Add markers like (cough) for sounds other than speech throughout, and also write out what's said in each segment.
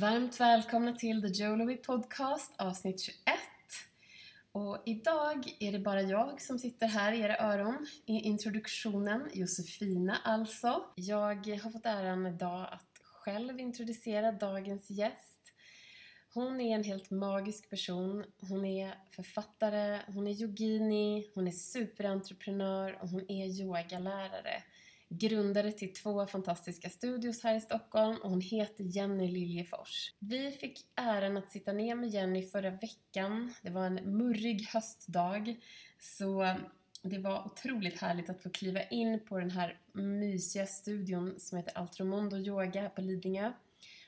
Varmt välkomna till The Jolowy Podcast avsnitt 21. Och idag är det bara jag som sitter här i era öron i introduktionen, Josefina alltså. Jag har fått äran idag att själv introducera dagens gäst. Hon är en helt magisk person. Hon är författare, hon är yogini, hon är superentreprenör och hon är yogalärare grundare till två fantastiska studios här i Stockholm och hon heter Jenny Liljefors. Vi fick äran att sitta ner med Jenny förra veckan. Det var en murrig höstdag så det var otroligt härligt att få kliva in på den här mysiga studion som heter Altromondo Yoga här på Lidingö.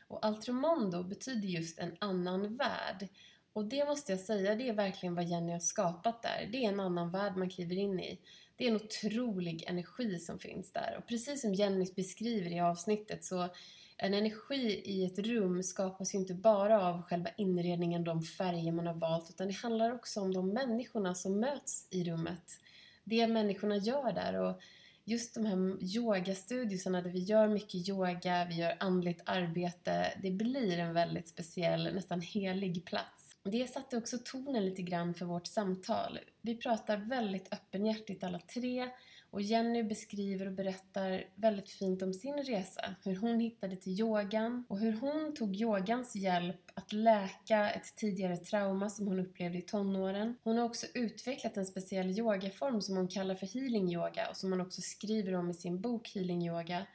Och Altromondo betyder just en annan värld. Och det måste jag säga, det är verkligen vad Jenny har skapat där. Det är en annan värld man kliver in i. Det är en otrolig energi som finns där. Och precis som Jenny beskriver i avsnittet så en energi i ett rum skapas ju inte bara av själva inredningen, de färger man har valt, utan det handlar också om de människorna som möts i rummet. Det människorna gör där och just de här yogastudiosarna där vi gör mycket yoga, vi gör andligt arbete, det blir en väldigt speciell, nästan helig plats. Det satte också tonen lite grann för vårt samtal. Vi pratar väldigt öppenhjärtigt alla tre och Jenny beskriver och berättar väldigt fint om sin resa, hur hon hittade till yogan och hur hon tog yogans hjälp att läka ett tidigare trauma som hon upplevde i tonåren. Hon har också utvecklat en speciell yogaform som hon kallar för healing yoga och som hon också skriver om i sin bok Healing yoga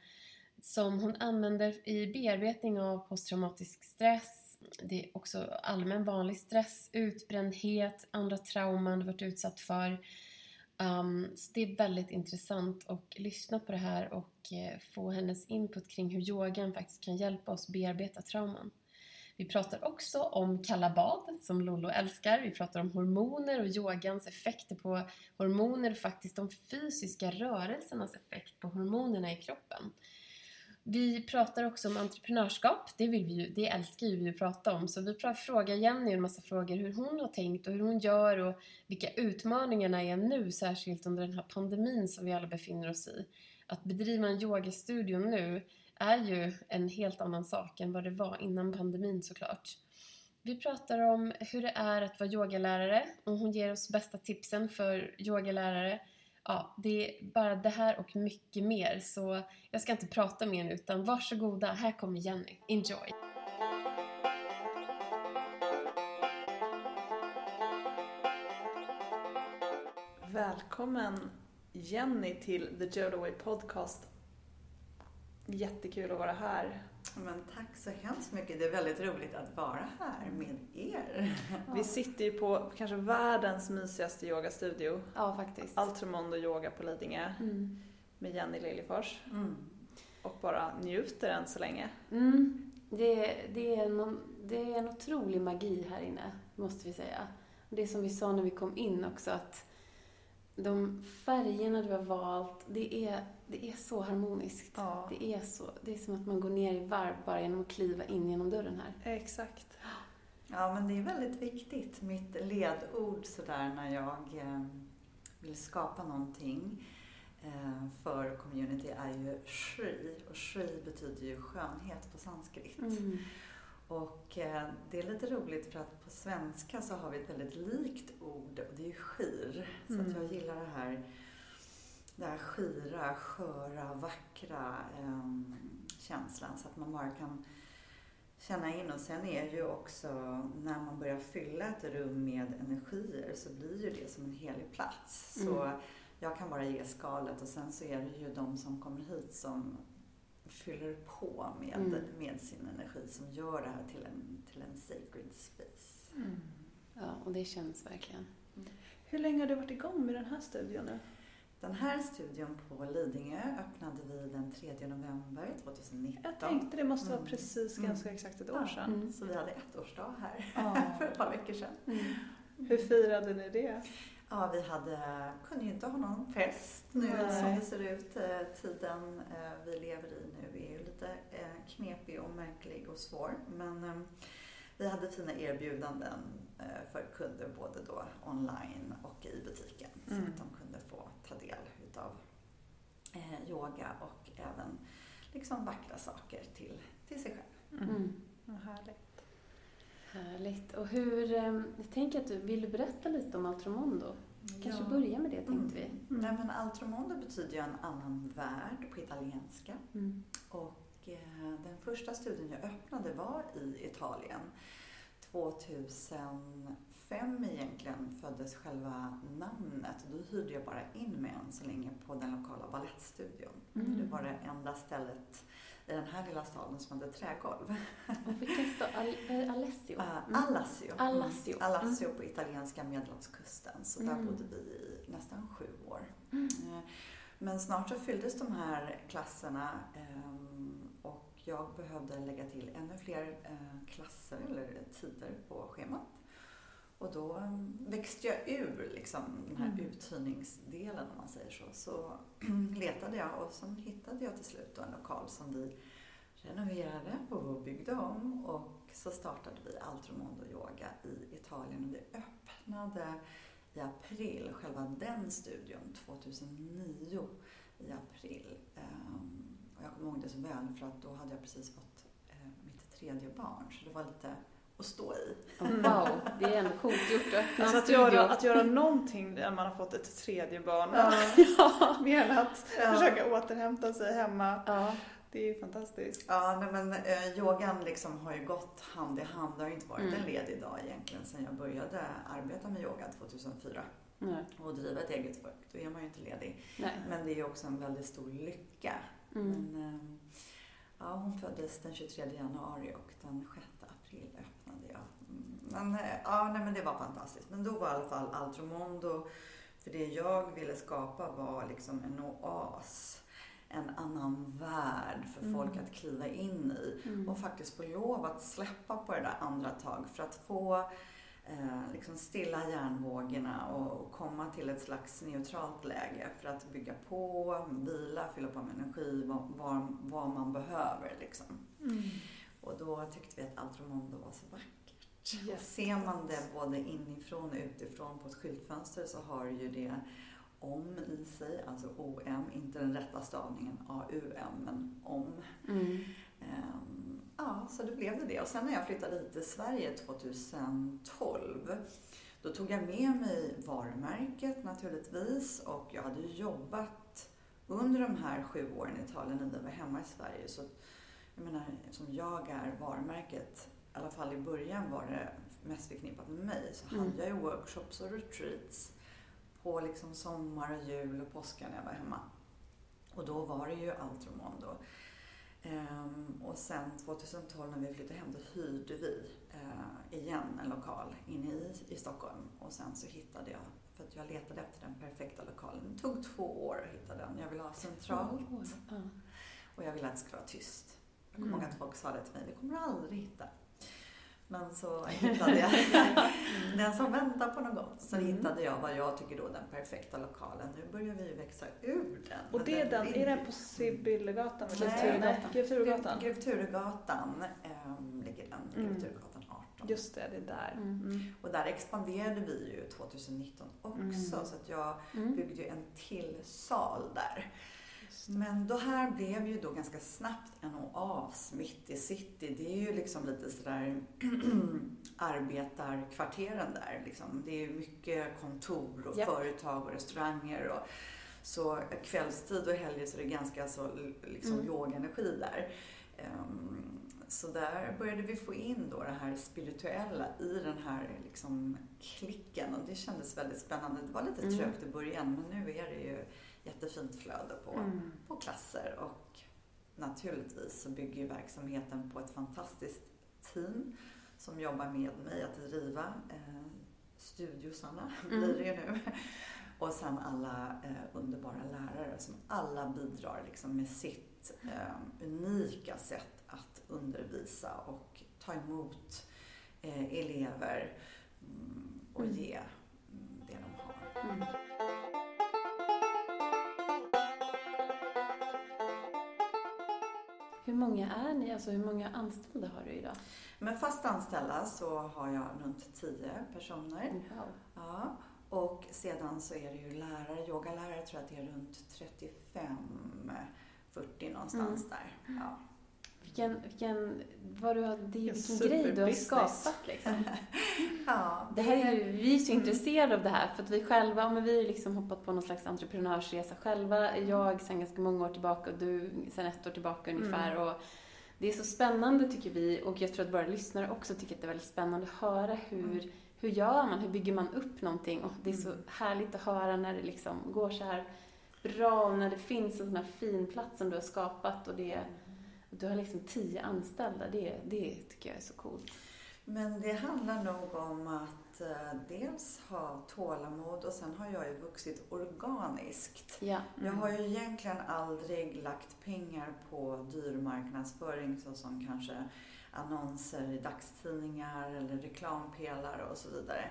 som hon använder i bearbetning av posttraumatisk stress det är också allmän vanlig stress, utbrändhet, andra trauman du varit utsatt för. Um, så det är väldigt intressant att lyssna på det här och eh, få hennes input kring hur yogan faktiskt kan hjälpa oss bearbeta trauman. Vi pratar också om kalla bad, som Lollo älskar. Vi pratar om hormoner och yogans effekter på hormoner och faktiskt de fysiska rörelsernas effekt på hormonerna i kroppen. Vi pratar också om entreprenörskap. Det, vill vi ju, det älskar ju vi att prata om. Så vi frågar Jenny en massa frågor hur hon har tänkt och hur hon gör och vilka utmaningarna är nu, särskilt under den här pandemin som vi alla befinner oss i. Att bedriva en yogastudio nu är ju en helt annan sak än vad det var innan pandemin såklart. Vi pratar om hur det är att vara yogalärare och hon ger oss bästa tipsen för yogalärare ja, det är bara det här och mycket mer. Så jag ska inte prata mer nu utan varsågoda, här kommer Jenny. Enjoy! Välkommen Jenny till The Jodaway Podcast. Jättekul att vara här. Men tack så hemskt mycket. Det är väldigt roligt att vara här med er. Vi sitter ju på kanske världens mysigaste yogastudio. Ja, faktiskt. Altromondo Yoga på Lidingö. Mm. Med Jenny Liljefors. Mm. Och bara njuter än så länge. Mm. Det, det, är någon, det är en otrolig magi här inne, måste vi säga. Det som vi sa när vi kom in också, att de färgerna du har valt, det är, det är så harmoniskt. Ja. Det, är så, det är som att man går ner i varv bara genom att kliva in genom dörren här. Exakt. Ja, men det är väldigt viktigt. Mitt ledord sådär när jag eh, vill skapa någonting eh, för community är ju Shri. Och Shri betyder ju skönhet på sanskrit. Mm. Och eh, det är lite roligt för att på svenska så har vi ett väldigt likt ord och det är ju skir. Så mm. att jag gillar det här, det här skira, sköra, vackra eh, känslan så att man bara kan känna in och sen är ju också när man börjar fylla ett rum med energier så blir ju det som en helig plats. Så mm. jag kan bara ge skalet och sen så är det ju de som kommer hit som fyller på med, mm. med sin energi som gör det här till en, till en sacred space. Mm. Ja, och det känns verkligen. Mm. Hur länge har du varit igång med den här studion nu? Den här studion på Lidingö öppnade vi den 3 november 2019. Jag tänkte det måste vara mm. precis ganska mm. exakt ett år sedan. Mm. Så vi hade ett årsdag här oh. (laughs) för ett par veckor sedan. Hur firade ni det? Ja, vi hade, kunde ju inte ha någon fest nu Nej. som det ser ut. Eh, tiden eh, vi lever i nu är ju lite eh, knepig och märklig och svår. Men vi hade fina erbjudanden för kunder både då online och i butiken. Mm. Så att de kunde ta del utav yoga och även liksom vackra saker till, till sig själv. Mm. Vad härligt. Härligt. Och hur, ehm, jag tänker att du, vill du berätta lite om Altromondo? Kanske Ja. börja med det tänkte vi. Nej men Altromondo betyder ju en annan värld på italienska. Mm. Och eh, den första studien jag öppnade var i Italien. 2005 egentligen föddes själva namnet. Då hyrde jag bara in mig än så länge på den lokala balettstudion. Mm. Det var det enda stället i den här lilla staden som hade trägolv. Vilken stad? Al- eh, Alessio? Uh, Mm. Alassio. Alassio. Mm. Alassio på italienska medelhavskusten. Så där Mm. bodde vi i nästan sju år. Mm. Eh, Men snart så fylldes de här klasserna ehm, och jag behövde lägga till ännu fler eh, klasser eller tider på schemat. Och då mm, växte jag ur liksom, den här Mm. uthyrningsdelen om man säger så. Så (clears throat) letade jag och sen hittade jag till slut en lokal som vi renoverade och byggde om och så startade vi Altromondo Yoga i Italien och vi öppnade i april, själva den studion, 2009 i april. Ehm, och jag kommer ihåg det så väl för att då hade jag precis fått eh, mitt tredje barn så det var lite att stå i. Oh, wow, det är ändå coolt gjort att öppna Alltså att göra, att göra någonting när man har fått ett tredje barn. Ja. (laughs) Mer än att Ja. försöka återhämta sig hemma. Ja. Det är ju fantastiskt. Ja, nej, men eh, yogan liksom har ju gått hand i hand. Det har ju inte varit Mm. en ledig dag egentligen sedan jag började arbeta med yoga 2004 Nej. och driva ett eget företag. Då är man ju inte ledig. Nej. Men det är ju också en väldigt stor lycka. Mm. Men, ehm, ja, hon föddes den 23 januari och den 6 april Men, eh, ja, nej, men det var fantastiskt. Men då var i alla fall Altromondo, för det jag ville skapa var liksom en oas. En annan värld för Mm. folk att kliva in i Mm. och faktiskt få lov att släppa på det där andra tag för att få eh, liksom stilla hjärnvågorna och, och komma till ett slags neutralt läge för att bygga på, vila, fylla på med energi, vad, vad, vad man behöver. Liksom. Och då tyckte vi att Altromondo var så vackert. Och Yes. ser man det både inifrån och utifrån på ett skyltfönster så har ju det om i sig, alltså OM, inte den rätta stavningen AUM, men om. Mm. Ehm, ja, så det blev det det. Och sen när jag flyttade hit till Sverige 2012 då tog jag med mig varumärket naturligtvis och jag hade jobbat under de här sju åren i Italien när vi var hemma i Sverige. Så jag menar, som jag är varumärket, i alla fall i början var det mest förknippat med mig, så Mm. hade jag ju workshops och retreats på liksom sommar och jul och påskar när jag var hemma. Och då var det ju Altromondo. Ehm, och sen 2012 när vi flyttade hem då hyrde vi eh, igen en lokal inne i, i Stockholm. Och sen så hittade jag, för att jag letade efter den perfekta lokalen. Det tog två år att hitta den. Jag ville ha centralt Ja. och jag ville att det skulle vara tyst. Jag kommer Mm. ihåg att folk sa det till mig, det kommer du aldrig hitta. Men så hittade jag (laughs) den som väntar på något gott. Så Mm. hittade jag vad jag tycker då den perfekta lokalen. Nu börjar vi växa ur den. Och det är den, är den på Sibyllegatan? Nej. Turegatan? Grev Turegatan ähm, ligger den. Grev Mm. Turegatan 18. Just det, det är där. Mm. Mm. Och där expanderade vi ju 2019 också. Mm. Så att jag Mm. byggde ju en till sal där. Det. Men då här blev ju då ganska snabbt en oas mitt i city. Det är ju liksom lite sådär (clears throat) arbetarkvarteren där. Liksom. Det är ju mycket kontor och Japp. företag och restauranger. Och, så kvällstid och helger så är det ganska så liksom Mm. låg energi där. Ehm, så där började vi få in då det här spirituella i den här liksom klicken och det kändes väldigt spännande. Det var lite Mm. trögt i början men nu är det ju jättefint flöde på, Mm. på klasser och naturligtvis så bygger ju verksamheten på ett fantastiskt team som jobbar med mig att driva eh, studiosarna, (laughs) Mm. blir det nu. Och sen alla eh, underbara lärare som alla bidrar liksom med sitt eh, unika sätt att undervisa och ta emot eh, elever mm, och Mm. ge mm, det de har. Hur många är ni? Alltså hur många anställda har du idag? Men fast anställda så har jag runt 10 personer. Wow. Ja, och sedan så är det ju lärare, yogalärare tror jag att det är runt 35, 40 någonstans Mm. där. Ja. Vilken, vilken, vad du har, det, vilken grej du har skapat liksom. (laughs) ja, det här är ju, vi är så intresserade av det här för att vi själva, men vi har liksom hoppat på någon slags entreprenörsresa själva. Jag sen ganska många år tillbaka och du sen ett år tillbaka ungefär. Mm. Och det är så spännande tycker vi och jag tror att våra lyssnare också tycker att det är väldigt spännande att höra hur, mm. hur gör man, hur bygger man upp någonting och det är så mm. härligt att höra när det liksom går så här bra och när det finns en sån här fin plats som du har skapat och det du har liksom tio anställda. Det, det tycker jag är så coolt. Men det handlar nog om att eh, dels ha tålamod och sen har jag ju vuxit organiskt. Ja. Mm. Jag har ju egentligen aldrig lagt pengar på dyr marknadsföring såsom kanske annonser i dagstidningar eller reklampelare och så vidare.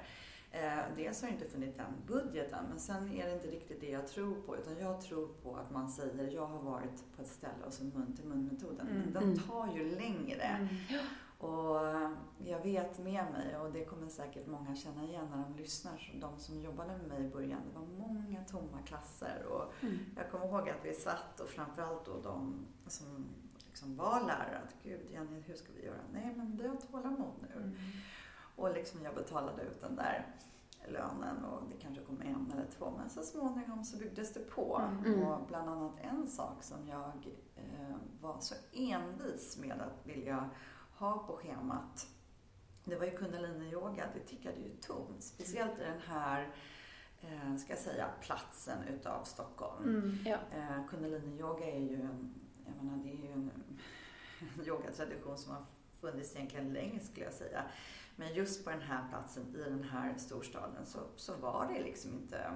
Eh, dels har jag inte funnit den budgeten, men sen är det inte riktigt det jag tror på. Utan jag tror på att man säger, jag har varit på ett ställe och så mun till mun-metoden. Mm. Den tar ju längre. Mm. Och jag vet med mig, och det kommer säkert många känna igen när de lyssnar, de som jobbade med mig i början, det var många tomma klasser. Och mm. Jag kommer ihåg att vi satt, och framförallt då de som liksom var lärare, att gud Jenny, hur ska vi göra? Nej, men du har tålamod nu. Mm. Och liksom jag betalade ut den där lönen och det kanske kom en eller två. Men så småningom så byggdes det på. Mm. Och bland annat en sak som jag eh, var så envis med att vilja ha på schemat. Det var ju kundalini-yoga. Det tickade ju tomt. Speciellt i den här eh, ska jag säga, platsen utav Stockholm. Mm, ja. eh, kundalini-yoga är ju en, jag menar, det är ju en, (laughs) en yogatradition som har funnits egentligen längst skulle jag säga. Men just på den här platsen i den här storstaden så, så var det liksom inte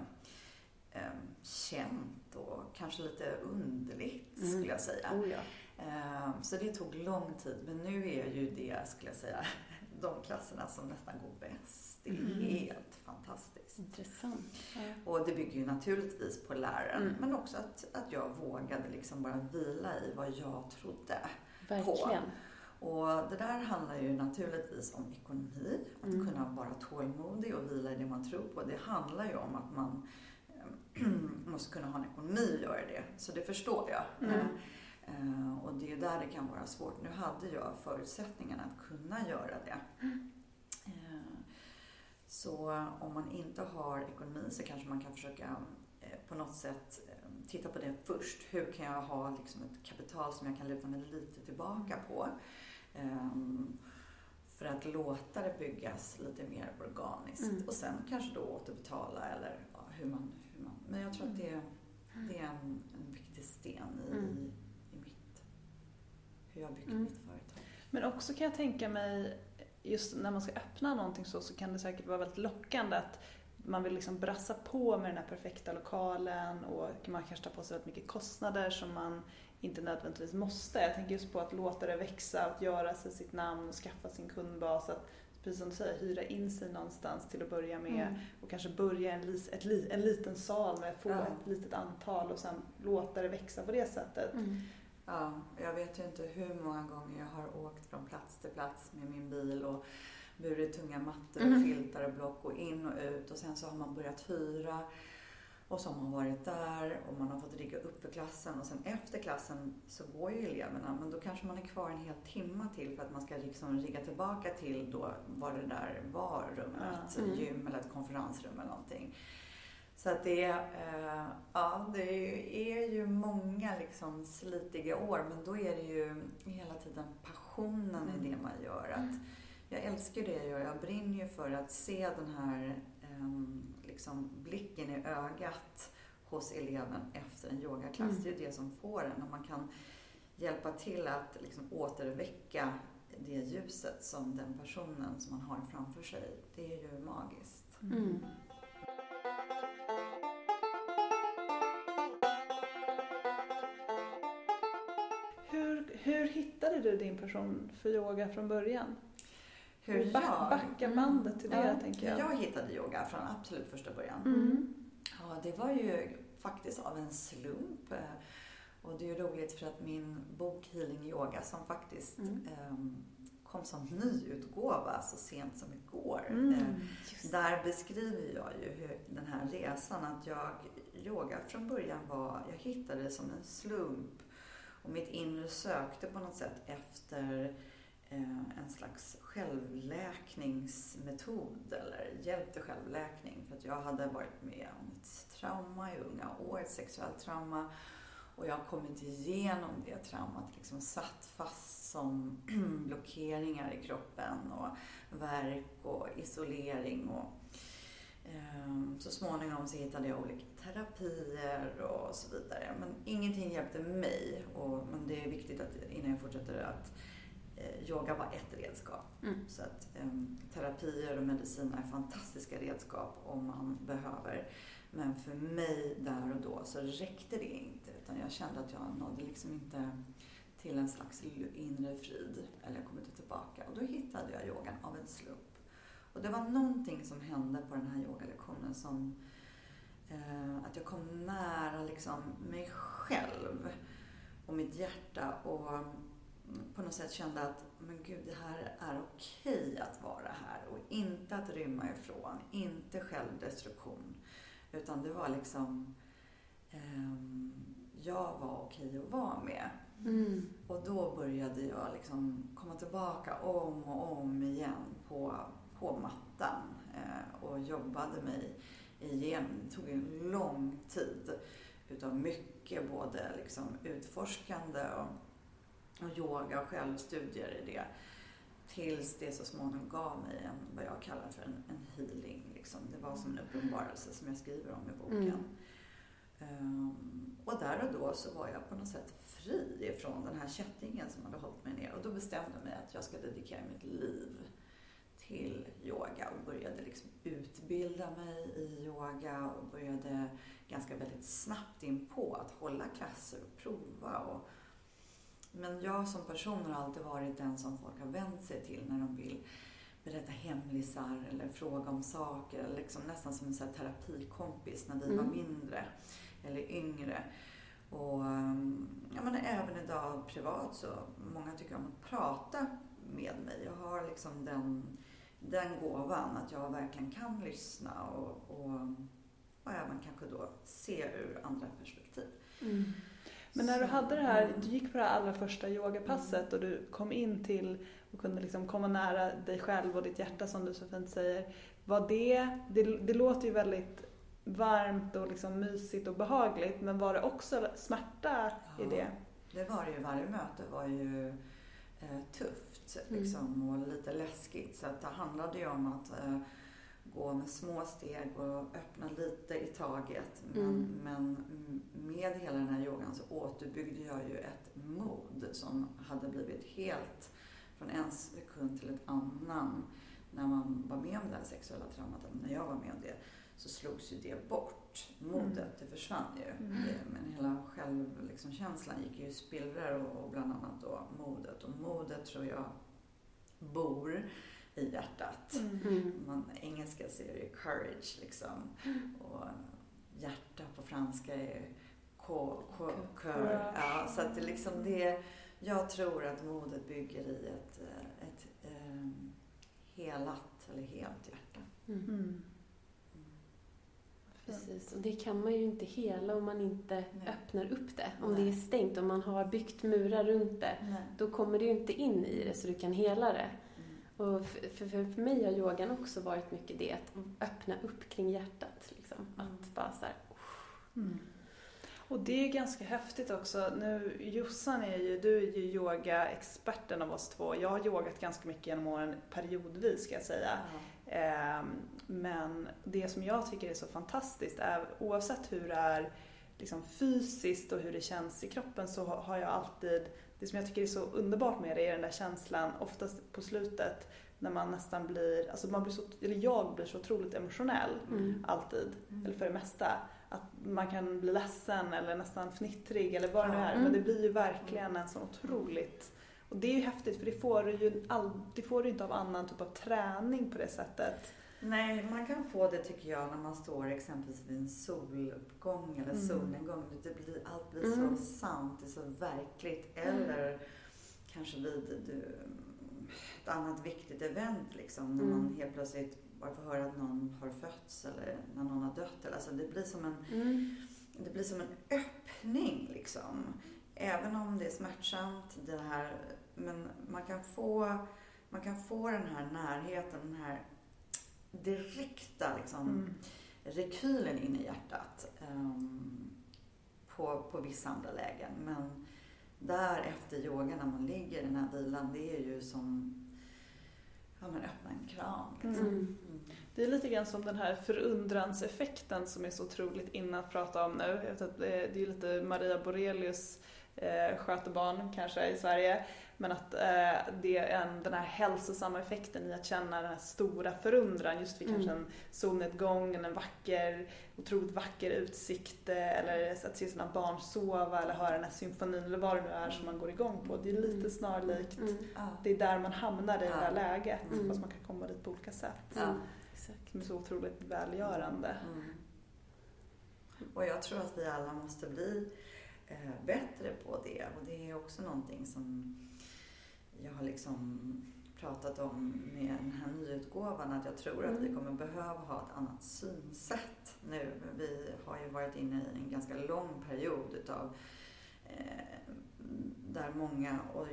eh, känt och kanske lite underligt mm. skulle jag säga. Oh ja. eh, så det tog lång tid. Men nu är ju det, skulle jag säga, (laughs) de klasserna som nästan går bäst. Det är mm. helt fantastiskt. Intressant. Ja. Och det bygger ju naturligtvis på läraren, mm. men också att, att jag vågade liksom bara vila i vad jag trodde Verkligen. på. Och det där handlar ju naturligtvis om ekonomi, att mm. kunna vara tålmodig och vila i det man tror på. Det handlar ju om att man (clears throat) måste kunna ha en ekonomi att göra det. Så det förstår jag. Mm. Äh, och det är ju där det kan vara svårt. Nu hade jag förutsättningarna att kunna göra det. Mm. Äh, så om man inte har ekonomi så kanske man kan försöka på något sätt titta på det först. Hur kan jag ha liksom ett kapital som jag kan luta mig lite tillbaka på? Um, för att låta det byggas lite mer organiskt mm. och sen kanske då återbetala eller ja, hur, man, hur man... Men jag tror att det, mm. det är en, en viktig sten i, mm. i mitt, hur jag bygger mm. mitt företag. Men också kan jag tänka mig, just när man ska öppna någonting så, så kan det säkert vara väldigt lockande att man vill liksom brassa på med den här perfekta lokalen och man kanske tar på sig väldigt mycket kostnader som man inte nödvändigtvis måste. Jag tänker just på att låta det växa, att göra sig sitt namn och skaffa sin kundbas. Att, precis som du säger, hyra in sig någonstans till att börja med mm. och kanske börja en, ett, en liten sal med få ja. ett litet antal och sen låta det växa på det sättet. Mm. Ja, jag vet ju inte hur många gånger jag har åkt från plats till plats med min bil och burit tunga mattor och mm. filtar och block och in och ut och sen så har man börjat hyra och så har man varit där och man har fått rigga upp för klassen och sen efter klassen så går ju eleverna men då kanske man är kvar en hel timme till för att man ska liksom rigga tillbaka till då vad det där var rummet, mm. gym eller ett konferensrum eller någonting. Så att det, eh, ja, det är ju många liksom slitiga år men då är det ju hela tiden passionen mm. i det man gör. Att jag älskar det jag gör, jag brinner ju för att se den här um, liksom blicken i ögat hos eleven efter en yogaklass. Mm. Det är det som får en. När man kan hjälpa till att liksom återväcka det ljuset som den personen som man har framför sig. Det är ju magiskt. Mm. Hur, hur hittade du din person för yoga från början? Hur jag... Backa bandet till det, ja, tänker jag. Jag hittade yoga från absolut första början. Mm. Ja, det var ju faktiskt av en slump. Och det är ju roligt för att min bok Healing Yoga som faktiskt mm. um, kom som nyutgåva så sent som igår. Mm, uh, där beskriver jag ju hur den här resan, att jag yoga från början var, jag hittade det som en slump Och mitt inre sökte på något sätt efter eh, Eh, en slags självläkningsmetod eller hjälp till självläkning. För att jag hade varit med om ett trauma i unga år, ett sexuellt trauma. Och jag har kommit igenom det traumat, liksom satt fast som (clears throat) blockeringar i kroppen och värk och isolering. Och, eh, så småningom så hittade jag olika terapier och så vidare. Men ingenting hjälpte mig. Och, men det är viktigt att innan jag fortsätter att yoga var ett redskap. Mm. Så att eh, terapier och medicin är fantastiska redskap om man behöver. Men för mig där och då så räckte det inte. Utan jag kände att jag nådde liksom inte till en slags inre frid. Eller jag kom inte tillbaka. Och då hittade jag yogan av en slump. Och det var någonting som hände på den här yogalektionen som eh, att jag kom nära liksom mig själv och mitt hjärta och på något sätt kände att men gud, det här är okej att vara här och inte att rymma ifrån, inte självdestruktion. Utan det var liksom, eh, jag var okej att vara med. Mm. Och då började jag liksom komma tillbaka om och om igen på, på mattan eh, och jobbade mig igenom. Det tog en lång tid utav mycket både liksom utforskande och, och yoga och självstudier i det. Tills det så småningom gav mig en, vad jag kallar för en, en healing. Liksom. Det var som en uppenbarelse som jag skriver om i boken. Mm. Um, och där och då så var jag på något sätt fri ifrån den här kättingen som hade hållit mig ner. Och då bestämde jag mig att jag ska dedikera mitt liv till yoga och började liksom utbilda mig i yoga och började ganska väldigt snabbt in på att hålla klasser och prova. Och, men jag som person har alltid varit den som folk har vänt sig till när de vill berätta hemlisar eller fråga om saker. Eller liksom nästan som en så terapikompis när vi mm. var mindre eller yngre. Och ja, men även idag privat så många tycker om att prata med mig. Jag har liksom den den gåvan att jag verkligen kan lyssna och, och, och även kanske då se ur andra perspektiv. Mm. Men när du hade det här, du gick på det allra första yogapasset och du kom in till och kunde liksom komma nära dig själv och ditt hjärta som du så fint säger. Var det, det, det låter ju väldigt varmt och liksom mysigt och behagligt men var det också smärta ja, i det? Det var det ju. Varje möte var ju eh, tufft mm. liksom, och lite läskigt. Så att det handlade ju om att eh, gå med små steg och öppna lite i taget. Men, mm. men med hela den här yogan så återbyggde jag ju ett mod som hade blivit helt från en sekund till ett annan när man var med om det här sexuella traumat, när jag var med om det, så slogs ju det bort. Modet, mm. det försvann ju. Mm. Men hela självkänslan liksom, gick ju i spillror och, och bland annat då modet. Och modet tror jag bor i hjärtat. Mm. Man, engelska så är det courage liksom. Mm. Och hjärta på franska är cœur. Ja, så att det liksom det, jag tror att modet bygger i ett, ett, ett um, helat eller helt hjärta. Mm. mm. Precis, och det kan man ju inte hela om man inte Nej. öppnar upp det. Om Nej. det är stängt, om man har byggt murar runt det, Nej. då kommer du ju inte in i det så du kan hela det. Och för, för, för, mig har yogan också varit mycket det, att öppna upp kring hjärtat. Liksom. Mm. Att bara så här, mm. Och det är ganska häftigt också. Nu, Jossan är ju, du är ju yogaexperten av oss två. Jag har yogat ganska mycket genom åren, periodvis ska jag säga. Mm. Men det som jag tycker är så fantastiskt är oavsett hur det är liksom fysiskt och hur det känns i kroppen så har jag alltid, det som jag tycker är så underbart med det är den där känslan, oftast på slutet, när man nästan blir, alltså man blir så, eller jag blir så otroligt emotionell mm. alltid, mm. eller för det mesta. Att man kan bli ledsen eller nästan fnittrig eller vad det nu är. Mm. Men det blir ju verkligen en så otroligt och det är ju häftigt för det får du ju all, det får du inte av annan typ av träning på det sättet. Nej, man kan få det tycker jag när man står exempelvis vid en soluppgång eller mm. solnedgång. Det blir, allt blir mm. så sant, det är så verkligt. Mm. Eller kanske vid du, ett annat viktigt event liksom. När man mm. helt plötsligt bara får höra att någon har fötts eller när någon har dött. Alltså det blir som en, mm. det blir som en öppning liksom även om det är smärtsamt, det här, men man kan få, man kan få den här närheten, den här direkta liksom, Mm. rekylen in i hjärtat ehm, på, på vissa andra lägen. Men där efter yoga, när man ligger i den här vilan, det är ju som ja, men öppna en kran. Liksom. Mm. Mm. Det är lite grann som den här förundranseffekten som är så otroligt inne att prata om nu. Jag vet att det är det är lite Maria Borelius eh, sköter barn kanske i Sverige. Men att eh, det är en, den här hälsosamma effekten i att känna den här stora förundran just vid Mm. kanske en solnedgång eller en vacker, otroligt vacker utsikt eh, eller att se sina barn sova eller höra den här symfonin eller vad det nu är som man går igång på. Det är lite Mm. snarlikt. Mm. Ja. Det är där man hamnar i det där läget Mm. fast man kan komma dit på olika sätt. Ja. Mm. Exakt. Som är så otroligt välgörande. Mm. Och jag tror att vi alla måste bli eh, bättre på det. Och det är också någonting som jag har liksom pratat om med den här nyutgåvan. Att jag tror att vi Mm. kommer behöva ha ett annat synsätt nu. Vi har ju varit inne i en ganska lång period utav eh, där många, och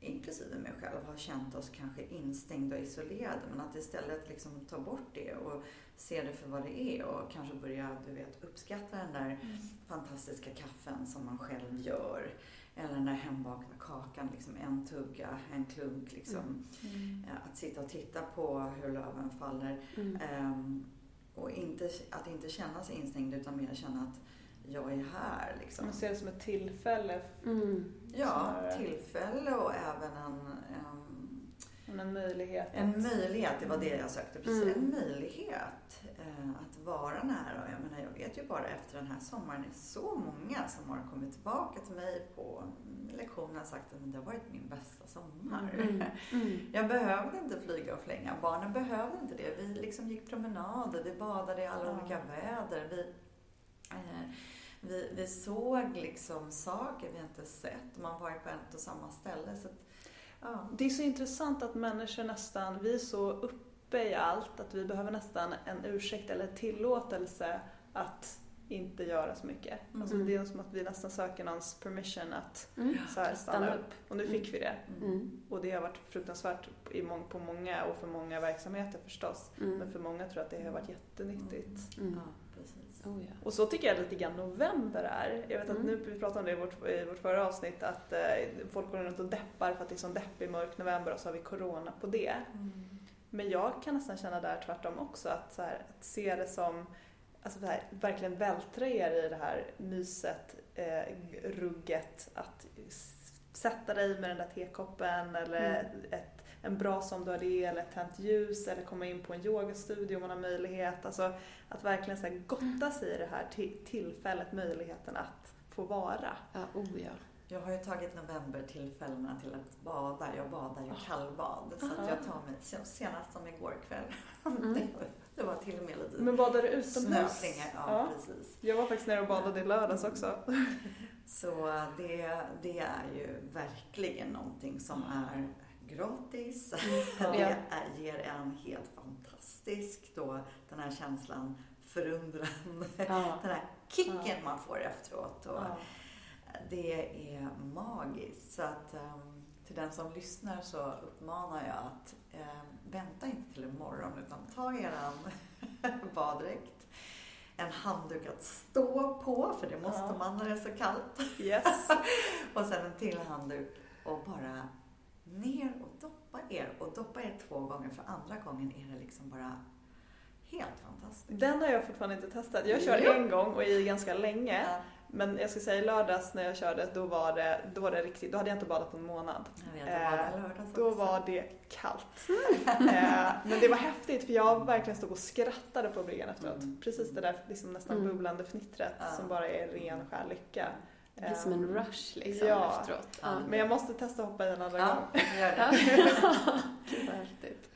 inklusive mig själv, har känt oss kanske instängda och isolerade. Men att istället liksom ta bort det och se det för vad det är och kanske börja du vet, uppskatta den där fantastiska kaffen som man själv gör. Eller den där hembakna kakan, liksom en tugga, en klunk. Liksom. Mm. Eh, Att sitta och titta på hur löven faller. Mm. Ehm, och inte, att inte känna sig instängd utan mer känna att jag är här. Liksom. Man ser det som ett tillfälle, Mm. Ja, tillfälle och även en, en en möjlighet. En möjlighet, det var det jag sökte precis. Mm. En möjlighet eh, att vara nära. Och Jag menar, jag vet ju bara efter den här sommaren, det är så många som har kommit tillbaka till mig på lektioner och sagt att "Men det har varit min bästa sommar. Mm. Mm. (laughs) Jag behövde inte flyga och flänga. Barnen behövde inte det. Vi liksom gick promenader, vi badade i alla olika väder. Vi, eh, vi, vi såg liksom saker vi inte sett. Man var ju på ett och samma ställe. Så att, ja. Det är så intressant att människor nästan, vi är så uppe i allt att vi behöver nästan en ursäkt eller tillåtelse att inte göra så mycket. Mm. Alltså det är som att vi nästan söker någons permission att Mm. så här, stanna upp. Och nu fick vi det. Mm. Och det har varit fruktansvärt på många och för många verksamheter förstås. Men Mm. för många tror jag att det har varit jättenyttigt. Mm. ja. Oh, ja. Och så tycker jag lite grann november är. Jag vet att Mm. nu, vi pratade om det i vårt, i vårt förra avsnitt, att eh, folk går runt och deppar för att det är sån deppig mörk november och så har vi corona på det. Mm. Men jag kan nästan känna där tvärtom också, att, så här, att se det som, alltså det här, verkligen vältra er i det här myset, eh, rugget, att sätta dig med den där tekoppen eller Mm. ett, en bra som du har det eller ett tänt ljus eller komma in på en yogastudio om man har möjlighet. Alltså att verkligen så här gotta sig i det här ti- tillfället, möjligheten att få vara. Ja, oh ja. Jag har ju tagit novembertillfällena till att bada. Jag badar ju kallbad. Så att jag tar mig, sen- senast som igår kväll, (laughs) Mm. det, var, till och med lite Men badar du utomhus? Ja, Ja. precis. Jag var faktiskt nere och badade i lördags också. Så det, det är ju verkligen någonting som är gratis. (laughs) Ja. Det är, ger en helt fantastisk då, den här känslan, förundran, Ja. (laughs) den här kicken man får efteråt. Och Ja. Det är magiskt. Så att ehm, till den som lyssnar så uppmanar jag att ehm, vänta inte till imorgon utan ta eran (laughs) baddräkt, en handduk att stå på, för det måste Ja. man när det är så kallt, Yes. och sen en till handduk och bara ner och doppa er. Och doppa er två gånger, för andra gången är det liksom bara helt fantastiskt. Den har jag fortfarande inte testat. Jag kör Ja. en gång och i ganska länge. Ja, Men jag ska säga i lördags när jag körde, då var det, då var det riktigt, då hade jag inte badat på en månad. jag vet, Eh, lördags Då också. var det kallt. Eh, Men det var häftigt för jag verkligen stod och skrattade på bryggan efteråt. Mm. Precis det där liksom nästan Mm. bubblande fnittret Ja. som bara är ren skär lycka. Det blir som en Eh, rush liksom Ja. efteråt. Ja. Men jag måste testa att hoppa i en andra Ja, gång. gör det. (laughs) Gud vad häftigt.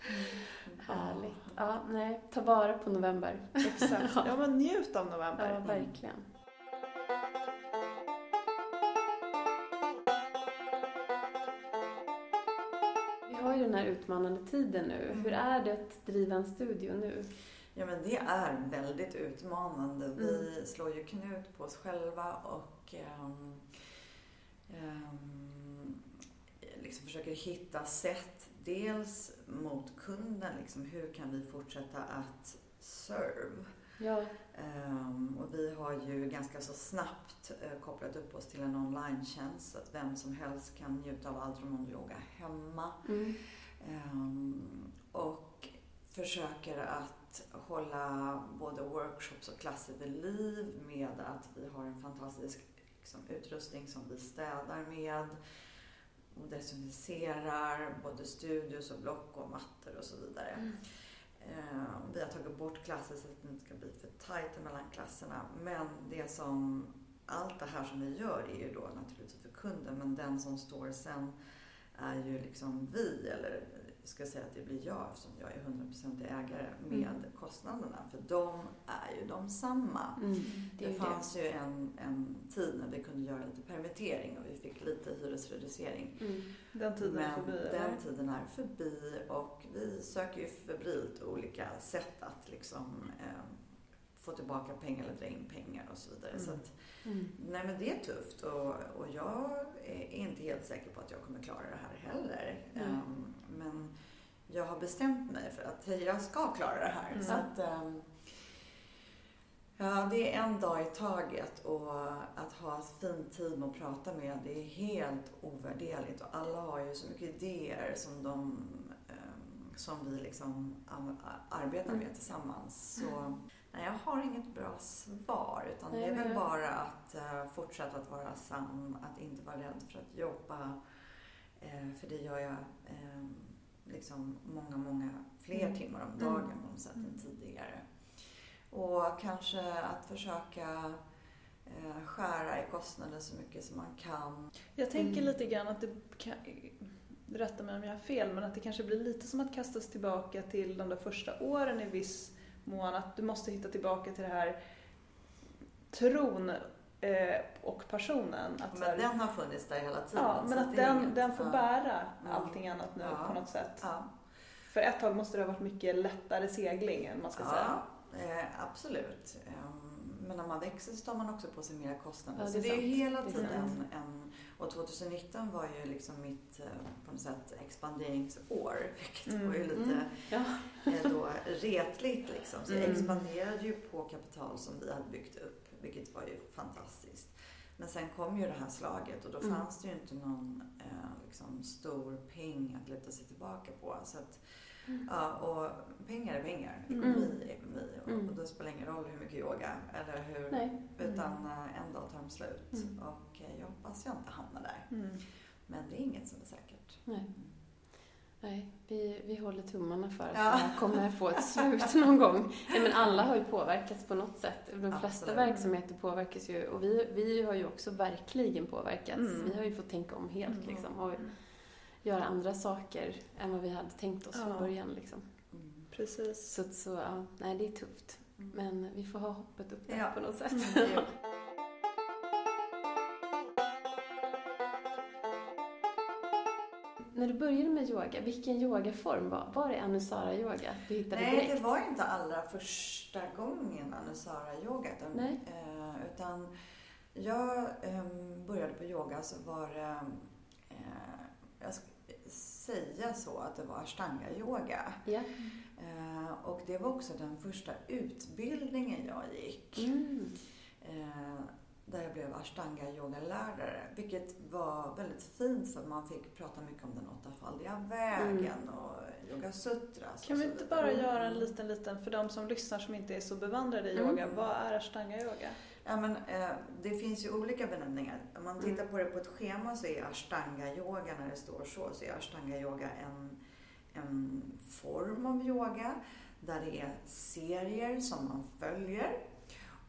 Härligt. Ja, nej, ta vara på november. Exakt. Ja men njut av november. Ja, verkligen. Vi har ju den här utmanande tiden nu. Hur är det att driva en studio nu? Ja, men det är väldigt utmanande. Vi slår ju knut på oss själva och ehm, um, liksom försöker hitta sätt, dels mot kunden, liksom, hur kan vi fortsätta att serve? Ja. Um, och vi har ju ganska så snabbt uh, kopplat upp oss till en online så att vem som helst kan njuta av allt från yoga hemma. Mm. Um, och försöker att hålla både workshops och klasser vid liv med att vi har en fantastisk liksom, utrustning som vi städar med och desinficerar både studios och block och mattor och så vidare. Mm. Uh, vi har tagit bort klasser så att det inte ska bli för tajt mellan klasserna. Men det som, allt det här som vi gör är ju då naturligtvis för kunden men den som står sen är ju liksom vi eller ska säga att det blir jag eftersom jag är 100% ägare med mm. kostnaderna. För de är ju de samma. Mm, det, det fanns det. ju en, en tid när vi kunde göra lite permittering och vi fick lite hyresreducering. Mm. Den tiden Men är förbi? Den eller? tiden är förbi och vi söker ju febrilt olika sätt att liksom eh, få tillbaka pengar eller dra in pengar och så vidare. Så mm. att, mm. Nej men det är tufft och, och jag är inte helt säker på att jag kommer klara det här heller. Um, men jag har bestämt mig för att jag ska klara det här. Mm. Så att, um, ja, det är en dag i taget och att ha fin tid att prata med, det är helt ovärderligt. Och alla har ju så mycket idéer som de um, som vi liksom arbetar med mm. tillsammans. Så, nej, jag har inget bra svar utan nej, det är väl bara att uh, fortsätta att vara sann, att inte vara rädd för att jobba. Uh, för det gör jag um, liksom många, många fler mm. timmar om dagen mm. på något sätt än tidigare. Och kanske att försöka eh, skära i kostnader så mycket som man kan. Jag tänker mm. lite grann att det kan, rätta mig om jag har fel, men att det kanske blir lite som att kastas tillbaka till de där första åren i viss mån. Att du måste hitta tillbaka till det här tron eh, och personen. Att, men här, den har funnits där hela tiden. Ja, men att den, inget, den får ja. bära allting annat nu ja. på något sätt. Ja. För ett tag måste det ha varit mycket lättare segling, än man ska säga. Eh, absolut. Um, men när man växer så tar man också på sig mer kostnader. Ja, det så det är hela tiden är en... Och 2019 var ju liksom mitt, eh, på något sätt, expanderingsår. (laughs) Vilket mm. var ju lite mm. ja. Eh, då retligt liksom. Så jag mm. expanderade ju på kapital som vi hade byggt upp vilket var ju fantastiskt. Men sen kom ju det här slaget och då mm. fanns det ju inte någon eh, liksom, stor peng att luta sig tillbaka på. Så att, mm. ja, och pengar är pengar, ekonomi mm. är ekonomi. Och, mm. och då spelar det ingen roll hur mycket yoga eller hur, Nej. utan eh, en dag tar de slut. Mm. Och eh, jag hoppas jag inte hamnar där. Mm. Men det är inget som är säkert. Nej. Nej, vi, vi håller tummarna för att ja. det här kommer få ett slut någon gång. Nej, men alla har ju påverkats på något sätt. De flesta Absolut. verksamheter påverkas ju och vi, vi har ju också verkligen påverkats. Mm. Vi har ju fått tänka om helt mm. liksom och göra andra saker än vad vi hade tänkt oss ja. från början. Liksom. Mm. Precis. Så, så ja, nej, det är tufft. Mm. Men vi får ha hoppet uppe ja. på något sätt. (laughs) När du började med yoga, vilken yogaform var, var det Anusara-yoga du hittade Nej, direkt? det var inte allra första gången Anusara-yoga. Utan, eh, utan jag eh, började på yoga så var det, eh, jag ska säga så, att det var ashtanga-yoga. Ja. Eh, och det var också den första utbildningen jag gick. Mm. Där jag blev ashtanga-yogalärare. Vilket var väldigt fint för man fick prata mycket om den åttafaldiga vägen mm. och yogasutras. Kan vi inte bara göra en liten, liten, för de som lyssnar som inte är så bevandrade i mm. yoga, vad är ashtanga-yoga? Ja, men, eh, det finns ju olika benämningar. Om man tittar mm. på det på ett schema så är ashtanga-yoga, när det står så, så är ashtanga-yoga en, en form av yoga där det är serier som man följer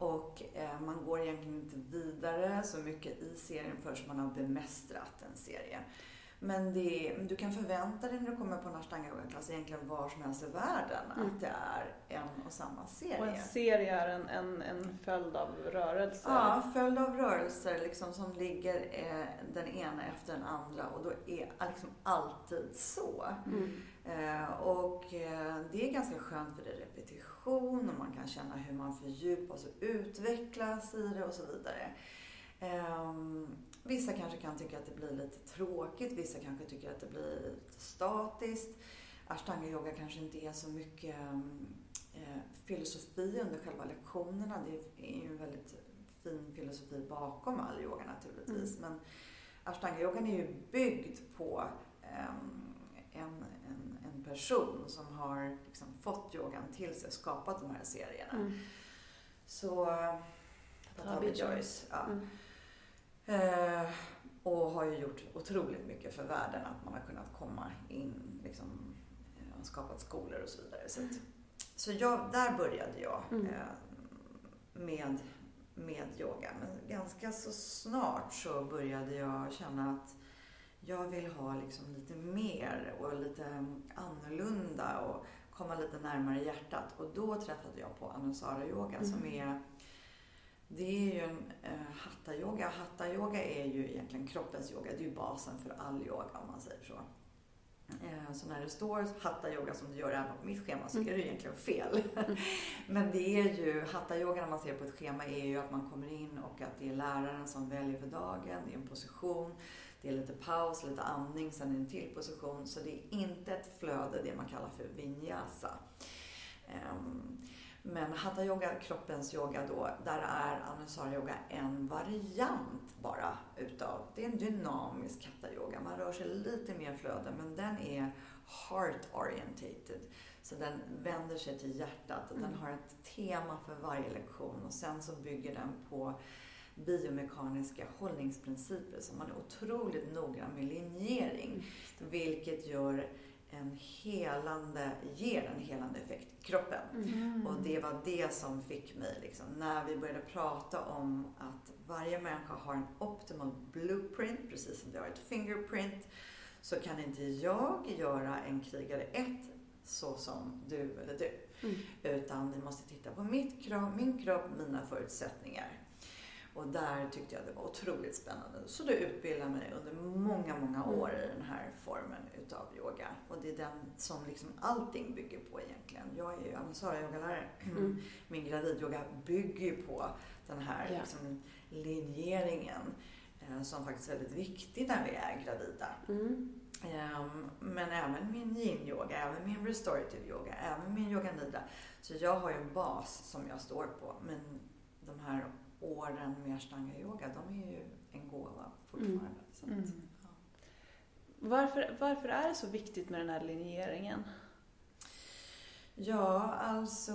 och eh, man går egentligen inte vidare så mycket i serien förrän man har bemästrat en serie. Men det, du kan förvänta dig när du kommer på en ashtanga klass egentligen var som helst i världen mm. att det är en och samma serie. Och en serie är en, en, en följd av rörelser? Ja, följd av rörelser liksom, som ligger eh, den ena efter den andra och då är liksom alltid så. Mm. Eh, och eh, det är ganska skönt för det är repetition och man kan känna hur man fördjupas och utvecklas i det och så vidare. Um, vissa kanske kan tycka att det blir lite tråkigt, vissa kanske tycker att det blir lite statiskt. Ashtanga yoga kanske inte är så mycket eh, filosofi under själva lektionerna. Det är ju en väldigt fin filosofi bakom all yoga naturligtvis. Mm. Men ashtanga-yogan är ju byggd på en, en, person som har liksom fått yogan till sig, skapat de här serierna. Mm. Så Patabi Joyce. Ja. Mm. Eh, och har ju gjort otroligt mycket för världen. Att man har kunnat komma in, liksom, eh, skapat skolor och så vidare. Så, att, så jag, där började jag mm. eh, med, med yoga. Men ganska så snart så började jag känna att jag vill ha liksom lite mer och lite annorlunda och komma lite närmare hjärtat. Och då träffade jag på Anusara yoga mm. som är det är ju en eh, hatta-yoga. Hatta-yoga är ju egentligen kroppens yoga. Det är ju basen för all yoga om man säger så. Eh, så när det står hatta-yoga som det gör även på mitt schema så är det egentligen fel. Mm. (laughs) Men det är ju, hatta-yoga när man ser på ett schema är ju att man kommer in och att det är läraren som väljer för dagen. Det är en position, det är lite paus, lite andning, sen är det en till position. Så det är inte ett flöde, det man kallar för vinyasa. Men hatha yoga, kroppens yoga då, där är anusara yoga en variant bara utav, det är en dynamisk hatha yoga. Man rör sig lite mer flöde men den är heart orientated. Så den vänder sig till hjärtat. Mm. Den har ett tema för varje lektion och sen så bygger den på biomekaniska hållningsprinciper. Så man är otroligt noggrann med linjering. Mm. Vilket gör en helande, ger en helande effekt i kroppen. Mm. Och det var det som fick mig, liksom, när vi började prata om att varje människa har en optimal blueprint, precis som det har ett fingerprint, så kan inte jag göra en krigare 1 så som du eller du. Mm. Utan vi måste titta på mitt kropp, min kropp, mina förutsättningar. Och där tyckte jag det var otroligt spännande. Så då utbildade jag mig under många, många mm. år i den här formen utav yoga. Och det är den som liksom allting bygger på egentligen. Jag är ju Anusara-yogalärare. Mm. (clears throat) Min gravidyoga bygger ju på den här ja. liksom, linjeringen eh, som faktiskt är väldigt viktig när vi är gravida. Mm. Um, men även min yin-yoga, även min restorative yoga, även min yoga nidra. Så jag har ju en bas som jag står på. Men de här åren med ashtanga-yoga, de är ju en gåva fortfarande. Mm. Så att, mm. ja. varför, varför är det så viktigt med den här linjeringen? Ja, alltså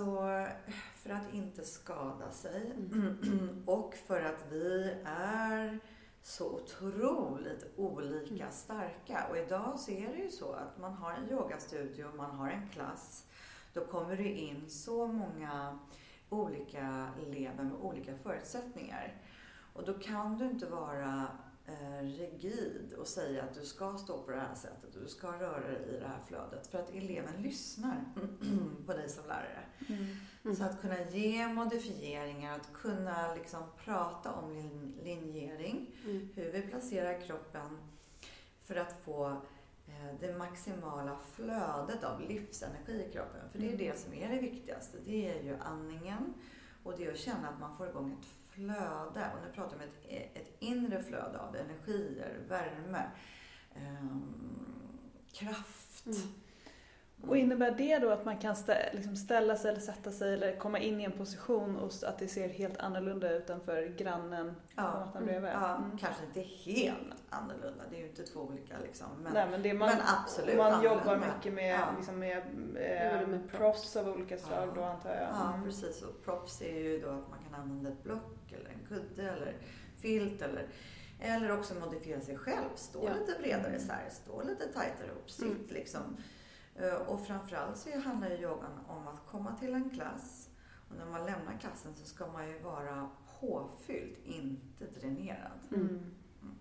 för att inte skada sig mm. (clears throat) och för att vi är så otroligt olika mm. starka. Och idag så är det ju så att man har en yogastudio, man har en klass. Då kommer det in så många olika elever med olika förutsättningar. Och då kan du inte vara eh, rigid och säga att du ska stå på det här sättet och du ska röra dig i det här flödet. För att eleven lyssnar (clears throat) på dig som lärare. Mm. Mm. Så att kunna ge modifieringar, att kunna liksom prata om linjering, mm. hur vi placerar kroppen för att få det maximala flödet av livsenergi i kroppen. För det är mm. det som är det viktigaste. Det är ju andningen och det är att känna att man får igång ett flöde. Och nu pratar vi om ett, ett inre flöde av energier, värme, eh, kraft. Mm. Och innebär det då att man kan stä liksom ställa sig eller sätta sig eller komma in i en position och att det ser helt annorlunda ut än för grannen ja. på mattan bredvid? Ja, mm. kanske inte helt annorlunda. Det är ju inte två olika liksom. Men, Nej, men, det man, men absolut Man jobbar mycket med, ja. liksom med, eh, med props av olika slag ja. då antar jag. Ja, mm. precis. Och props är ju då att man kan använda ett block eller en kudde eller filt eller eller också modifiera sig själv. Stå lite bredare isär, stå lite tajtare upp, sitt mm. liksom och framförallt så handlar ju yogan om att komma till en klass och när man lämnar klassen så ska man ju vara påfylld, inte dränerad. Mm. Mm.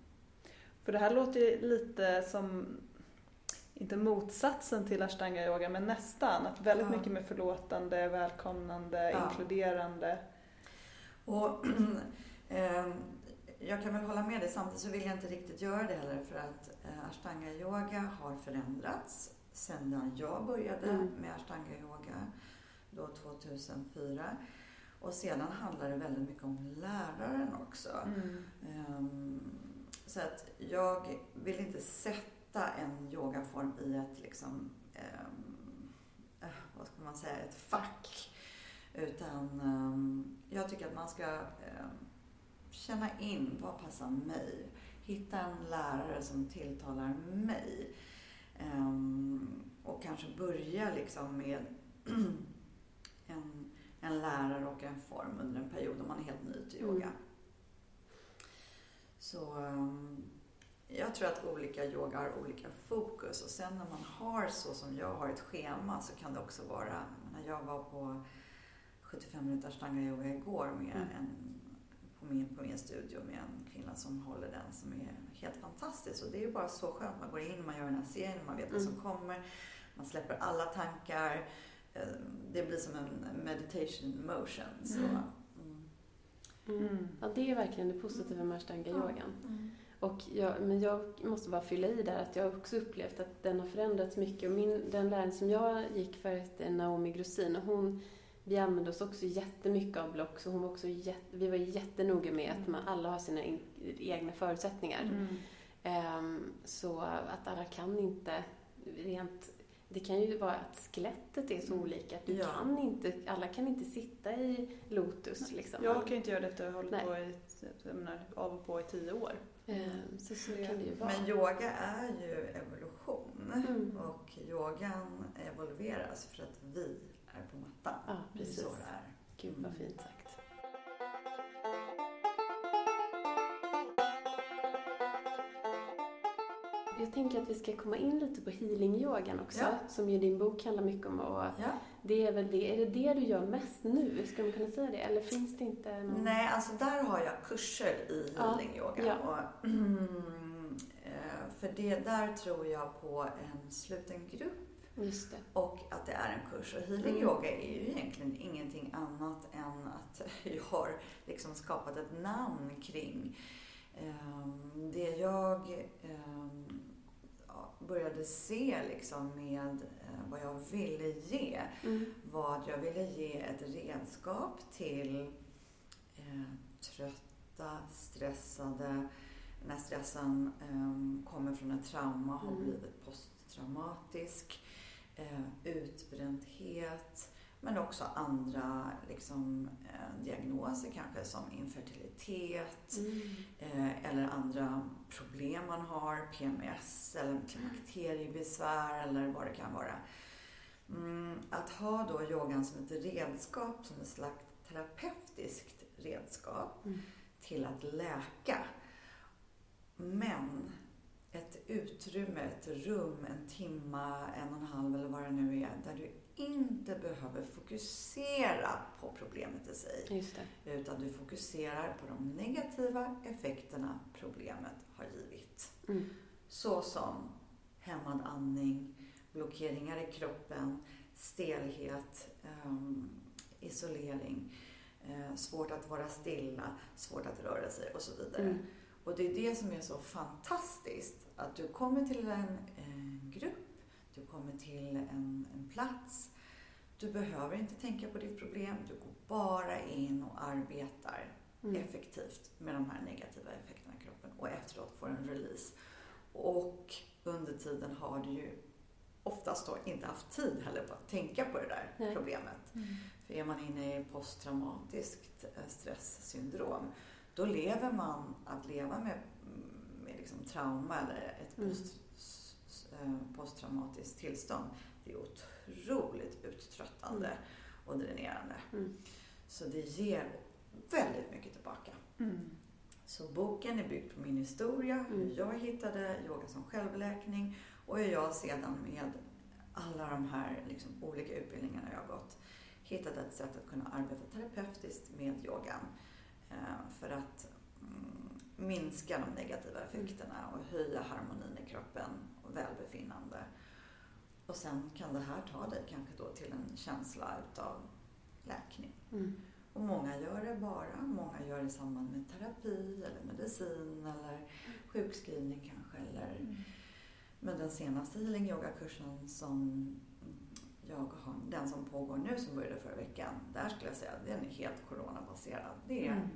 För det här låter ju lite som, inte motsatsen till ashtanga yoga, men nästan. Att väldigt ja. mycket med förlåtande, välkomnande, ja. inkluderande. Och (clears throat) eh, Jag kan väl hålla med dig, samtidigt så vill jag inte riktigt göra det heller för att eh, ashtanga yoga har förändrats sen jag började mm. med ashtanga yoga, då 2004. Och sedan handlar det väldigt mycket om läraren också. Mm. Ehm, så att jag vill inte sätta en yogaform i ett liksom, eh, vad ska man säga, ett fack. Utan ehm, jag tycker att man ska känna in vad passar mig. Hitta en lärare som tilltalar mig. Ehm, och kanske börja liksom med (clears throat) en, en lärare och en form under en period om man är helt ny till yoga. Mm. Så ehm, jag tror att olika yoga har olika fokus och sen när man har så som jag har ett schema så kan det också vara, när jag var på 75 minuters stanga yoga igår med Mm. en, på, min, på min studio med en kvinna som håller den som är helt fantastisk. Och det är ju bara så skönt. Man går in, man gör den här serien, man vet vad som Mm. kommer. Man släpper alla tankar. Eh, Det blir som en meditation motion. Så, Mm. mm. Mm. Mm. Ja, det är verkligen det positiva med ashtanga-yogan. Mm. Och jag, men jag måste bara fylla i där att jag har också upplevt att den har förändrats mycket. Och min, den läraren som jag gick för hette Naomi Grossin och hon, vi använde oss också jättemycket av block så hon var också jätte, vi var jättenoga med att man alla har sina in, egna förutsättningar. Mm. Ehm, så att alla kan inte rent det kan ju vara att skelettet är så olika att du Ja. kan inte, alla kan inte sitta i lotus liksom. Jag kan ju inte göra det efter att ha hållit Nej. på i, jag menar, av och på i tio år. Ehm, så så kan det ju vara. Men yoga är ju evolution. Mm. Och yogan evolveras för att vi är på mattan. Ja, Det är precis. så det är. Gud vad Mm. fint sagt. Jag tänker att vi ska komma in lite på healing-yogan också, Ja. som ju din bok handlar mycket om. Och Ja. det är väl det, är det det du gör mest nu? Ska man kunna säga det? Eller finns det inte någon... Nej, alltså där har jag kurser i Ja, healing yoga. ja. Och, (clears throat) eh, för det där tror jag på en sluten grupp. Och att det är en kurs. Och healing Mm. yoga är ju egentligen ingenting annat än att (laughs) jag har liksom skapat ett namn kring ehm, det jag ehm, ja, började se liksom med eh, vad jag ville ge Mm. att jag ville ge ett redskap till eh, trötta, stressade, när stressen eh, kommer från ett trauma, har Mm. blivit posttraumatisk, eh, utbrändhet, men också andra liksom, eh, diagnoser kanske som infertilitet Mm. eh, eller andra problem man har, PMS eller klimakteriebesvär eller vad det kan vara. Mm, att ha då yogan som ett redskap, som ett slags terapeutiskt redskap Mm. till att läka. Men ett utrymme, ett rum, en timma, en och en halv eller vad det nu är, där du inte behöver fokusera på problemet i sig. Utan du fokuserar på de negativa effekterna problemet har givit. Mm. Såsom hämmad andning, blockeringar i kroppen, stelhet, ehm, isolering, eh, svårt att vara stilla, svårt att röra sig och så vidare. Mm. Och det är det som är så fantastiskt. Att du kommer till en, en grupp, du kommer till en, en plats. Du behöver inte tänka på ditt problem, du går bara in och arbetar Mm. effektivt med de här negativa effekterna i kroppen och efteråt får en release. Och under tiden har du ju oftast då inte haft tid heller på att tänka på det där Nej. problemet. För är man inne i posttraumatiskt eh, stresssyndrom, då lever man att leva med, med liksom trauma eller ett Mm. post, eh, posttraumatiskt tillstånd. Det är otroligt uttröttande och dränerande. Mm. Så det ger väldigt mycket tillbaka. Mm. Så boken är byggd på min historia, hur Mm. jag hittade yoga som självläkning och hur jag sedan med alla de här liksom, olika utbildningarna jag har gått hittat ett sätt att kunna arbeta terapeutiskt med yogan. Eh, för att mm, minska de negativa effekterna och höja harmonin i kroppen och välbefinnande. Och sen kan det här ta dig kanske då till en känsla utav läkning. Mm. Och många gör det bara, många gör det i samband med terapi eller medicin eller sjukskrivning kanske. Eller... Mm. Men den senaste healing yoga kursen som jag har, den som pågår nu som började förra veckan, där skulle jag säga att den är helt coronabaserad. Det är Mm.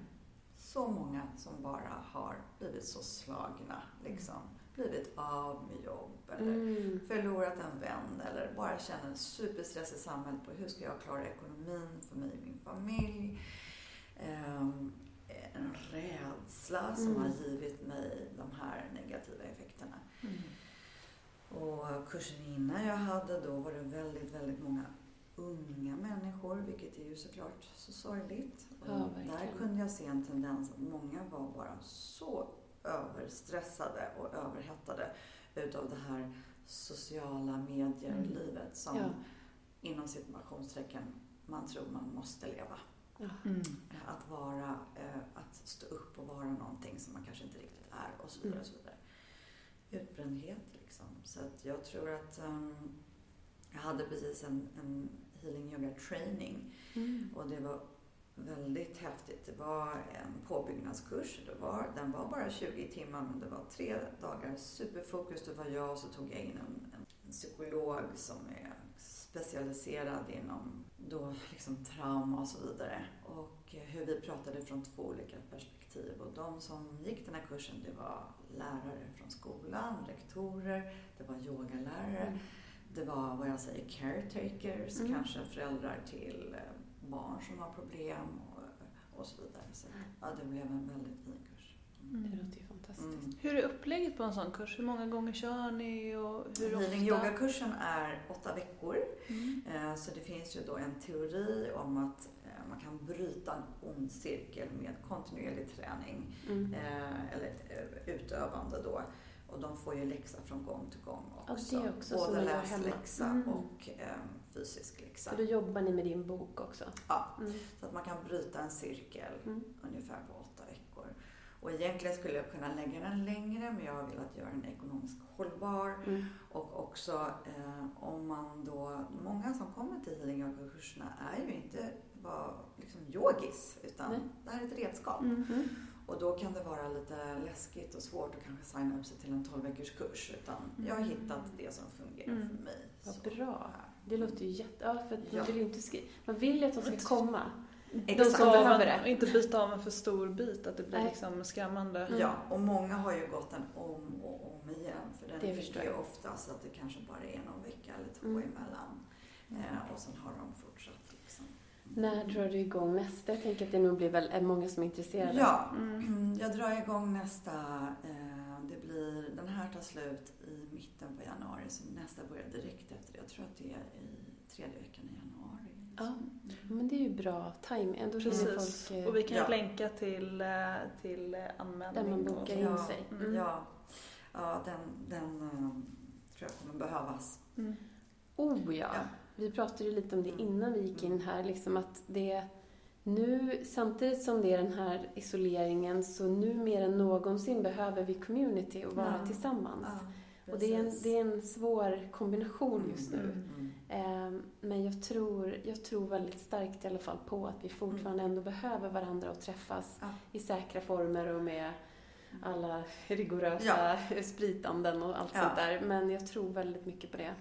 så många som bara har blivit så slagna, liksom. Blivit av med jobb eller Mm. förlorat en vän eller bara känner superstress i samhället på hur ska jag klara ekonomin för mig och min familj. Ehm, en rädsla som Mm. har givit mig de här negativa effekterna. Och kursen innan jag hade då var det väldigt, väldigt många unga människor, vilket är ju såklart så sorgligt. Ja, där kunde jag se en tendens att många var bara så överstressade och överhettade utav det här sociala medier-livet som Ja. inom situationstecken man tror man måste leva. Ja. Mm. Att vara, eh, att stå upp och vara någonting som man kanske inte riktigt är och så vidare. Mm. Och så vidare. Utbrändhet liksom. Så att jag tror att ehm, jag hade precis en, en healing yoga training Mm. och det var väldigt häftigt. Det var en påbyggnadskurs. Det var, den var bara 20 timmar men det var tre dagar superfokus. Det var jag och så tog jag in en, en psykolog som är specialiserad inom då liksom trauma och så vidare. Och eh, hur vi pratade från två olika perspektiv. Och de som gick den här kursen det var lärare från skolan, rektorer, det var yogalärare. Mm. Det var vad jag säger caretakers, Mm. kanske föräldrar till eh, barn som har problem och, och så vidare. Så ja, det blev en väldigt fin kurs. Det låter ju fantastiskt. Mm. Hur är upplägget på en sån kurs? Hur många gånger kör ni och hur Healing ofta? yoga-kursen är åtta veckor. Mm. Eh, Så det finns ju då en teori om att man kan bryta en ond cirkel med kontinuerlig träning. Mm. eh, Eller eh, utövande då. Och de får ju läxa från gång till gång också. det är också Både läsläxa Mm. och eh, fysisk läxa. Så då jobbar ni med din bok också? Ja, Mm. Så att man kan bryta en cirkel Mm. ungefär på åtta veckor. Och egentligen skulle jag kunna lägga den längre men jag har velat göra den ekonomiskt hållbar. Mm. Och också eh, om man då, många som kommer till healing yoga-kurserna är ju inte bara liksom yogis utan Nej. det här är ett redskap. Mm. Och då kan det vara lite läskigt och svårt att kanske signa upp sig till en 12 veckors kurs utan jag har Mm. hittat det som fungerar Mm. för mig. Vad Så bra. Det låter ju jätte... Ja, för Ja. man vill ju inte skri... Man vill ju att de ska (laughs) komma. De som behöver det. Och inte byta av en för stor bit, att det blir Nej. liksom skrämmande. Mm. Ja, och många har ju gått den om och om igen. För den Det fick ju oftast att det kanske bara är någon vecka eller två Mm. emellan. Eh, och sen har de fortsatt. När drar du igång nästa? Jag tänker att det nog blir väl är många som är intresserade. Ja, Mm. jag drar igång nästa. Eh, det blir, den här tar slut i mitten på januari så nästa börjar direkt efter det. Jag tror att det är i tredje veckan i januari. Ja. Men det är ju bra timing. Då hinner Precis. folk... eh, Och vi kan Ja. länka till, eh, till anmälning. Där man bokar in Ja, sig. Mm. Ja, ja den, den tror jag kommer behövas. Mm. Oh ja. Ja. Vi pratade ju lite om det Mm. innan vi gick in här, liksom att det nu, samtidigt som det är den här isoleringen, så nu mer än någonsin behöver vi community och vara Ja. tillsammans. Ja, och det är, en, det är en svår kombination just nu. Mm. Mm. Ehm, Men jag tror, jag tror väldigt starkt i alla fall på att vi fortfarande ändå behöver varandra och träffas Ja. i säkra former och med alla (laughs) rigorösa spritanden och allt sånt där. Men jag tror väldigt mycket på det.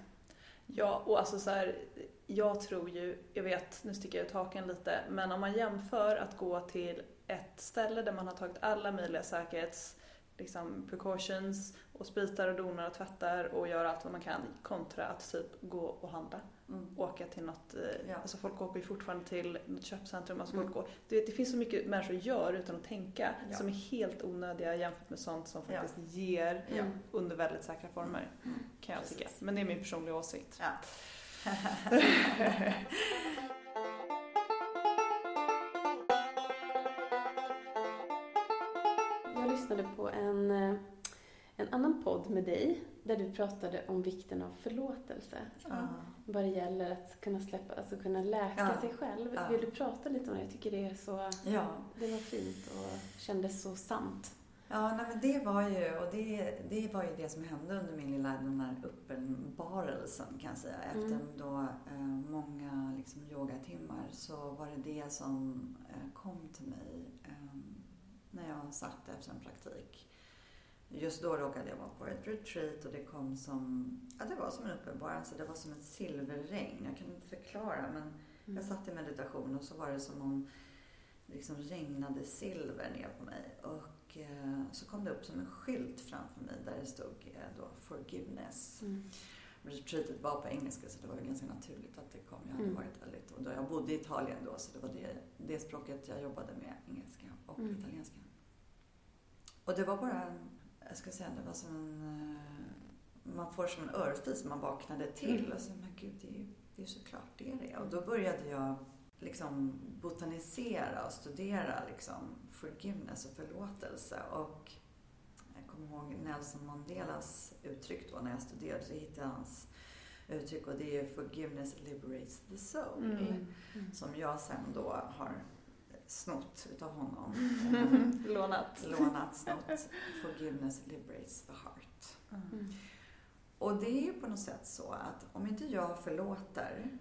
Ja, och alltså så här, jag tror ju, jag vet, nu sticker jag ut haken lite, men om man jämför att gå till ett ställe där man har tagit alla möjliga säkerhets liksom, precautions och spritar och donar och tvättar och gör allt vad man kan kontra att typ gå och handla. Mm. Åka till något, eh, Ja. alltså folk åker ju fortfarande till något köpcentrum, alltså Mm. folk går, du vet, det finns så mycket människor gör utan att tänka Ja. som är helt onödiga jämfört med sånt som Ja. faktiskt ger Ja. under väldigt säkra former. Mm. Kan jag tycka. Precis. Men det är min personliga åsikt. (laughs) (laughs) lyssnade på en, eh, en annan podd med dig där du pratade om vikten av förlåtelse. Ja. Vad det gäller att kunna släppa, alltså kunna läka Ja. sig själv. Ja. Vill du prata lite om det? Jag tycker det är så, Ja. det var fint och kändes så sant. Ja, nej, men det var ju, och det, det var ju det som hände under min lilla den här uppenbarelsen kan jag säga. Efter Mm. då eh, många liksom, yogatimmar så var det det som eh, kom till mig när jag satt efter en praktik. Just då råkade jag vara på ett retreat och det kom som, ja det var som en uppenbarelse, det var som ett silverregn. Jag kan inte förklara men Mm. jag satt i meditation och så var det som om det liksom regnade silver ner på mig. Och eh, så kom det upp som en skylt framför mig där det stod eh, då forgiveness. Mm. Retreatet var på engelska så det var ju ganska naturligt att det kom. Jag hade Mm. varit väldigt, och då jag bodde i Italien då så det var det, det språket jag jobbade med, engelska och Mm. italienska. Och det var bara en, jag ska säga, det var som en, eh, man får som en örfis, man vaknade till Mm. och så, men gud det är ju det är ju såklart det det är. Och då började jag liksom botanisera och studera liksom forgiveness och förlåtelse. Och jag kommer ihåg Nelson Mandelas uttryck då när jag studerade så hittade jag hans uttryck och det är forgiveness liberates the soul. Mm. Mm. Som jag sen då har snott utav honom. (laughs) Lånat. Lånat, snott. Forgiveness liberates the heart. Mm. Och det är ju på något sätt så att om inte jag förlåter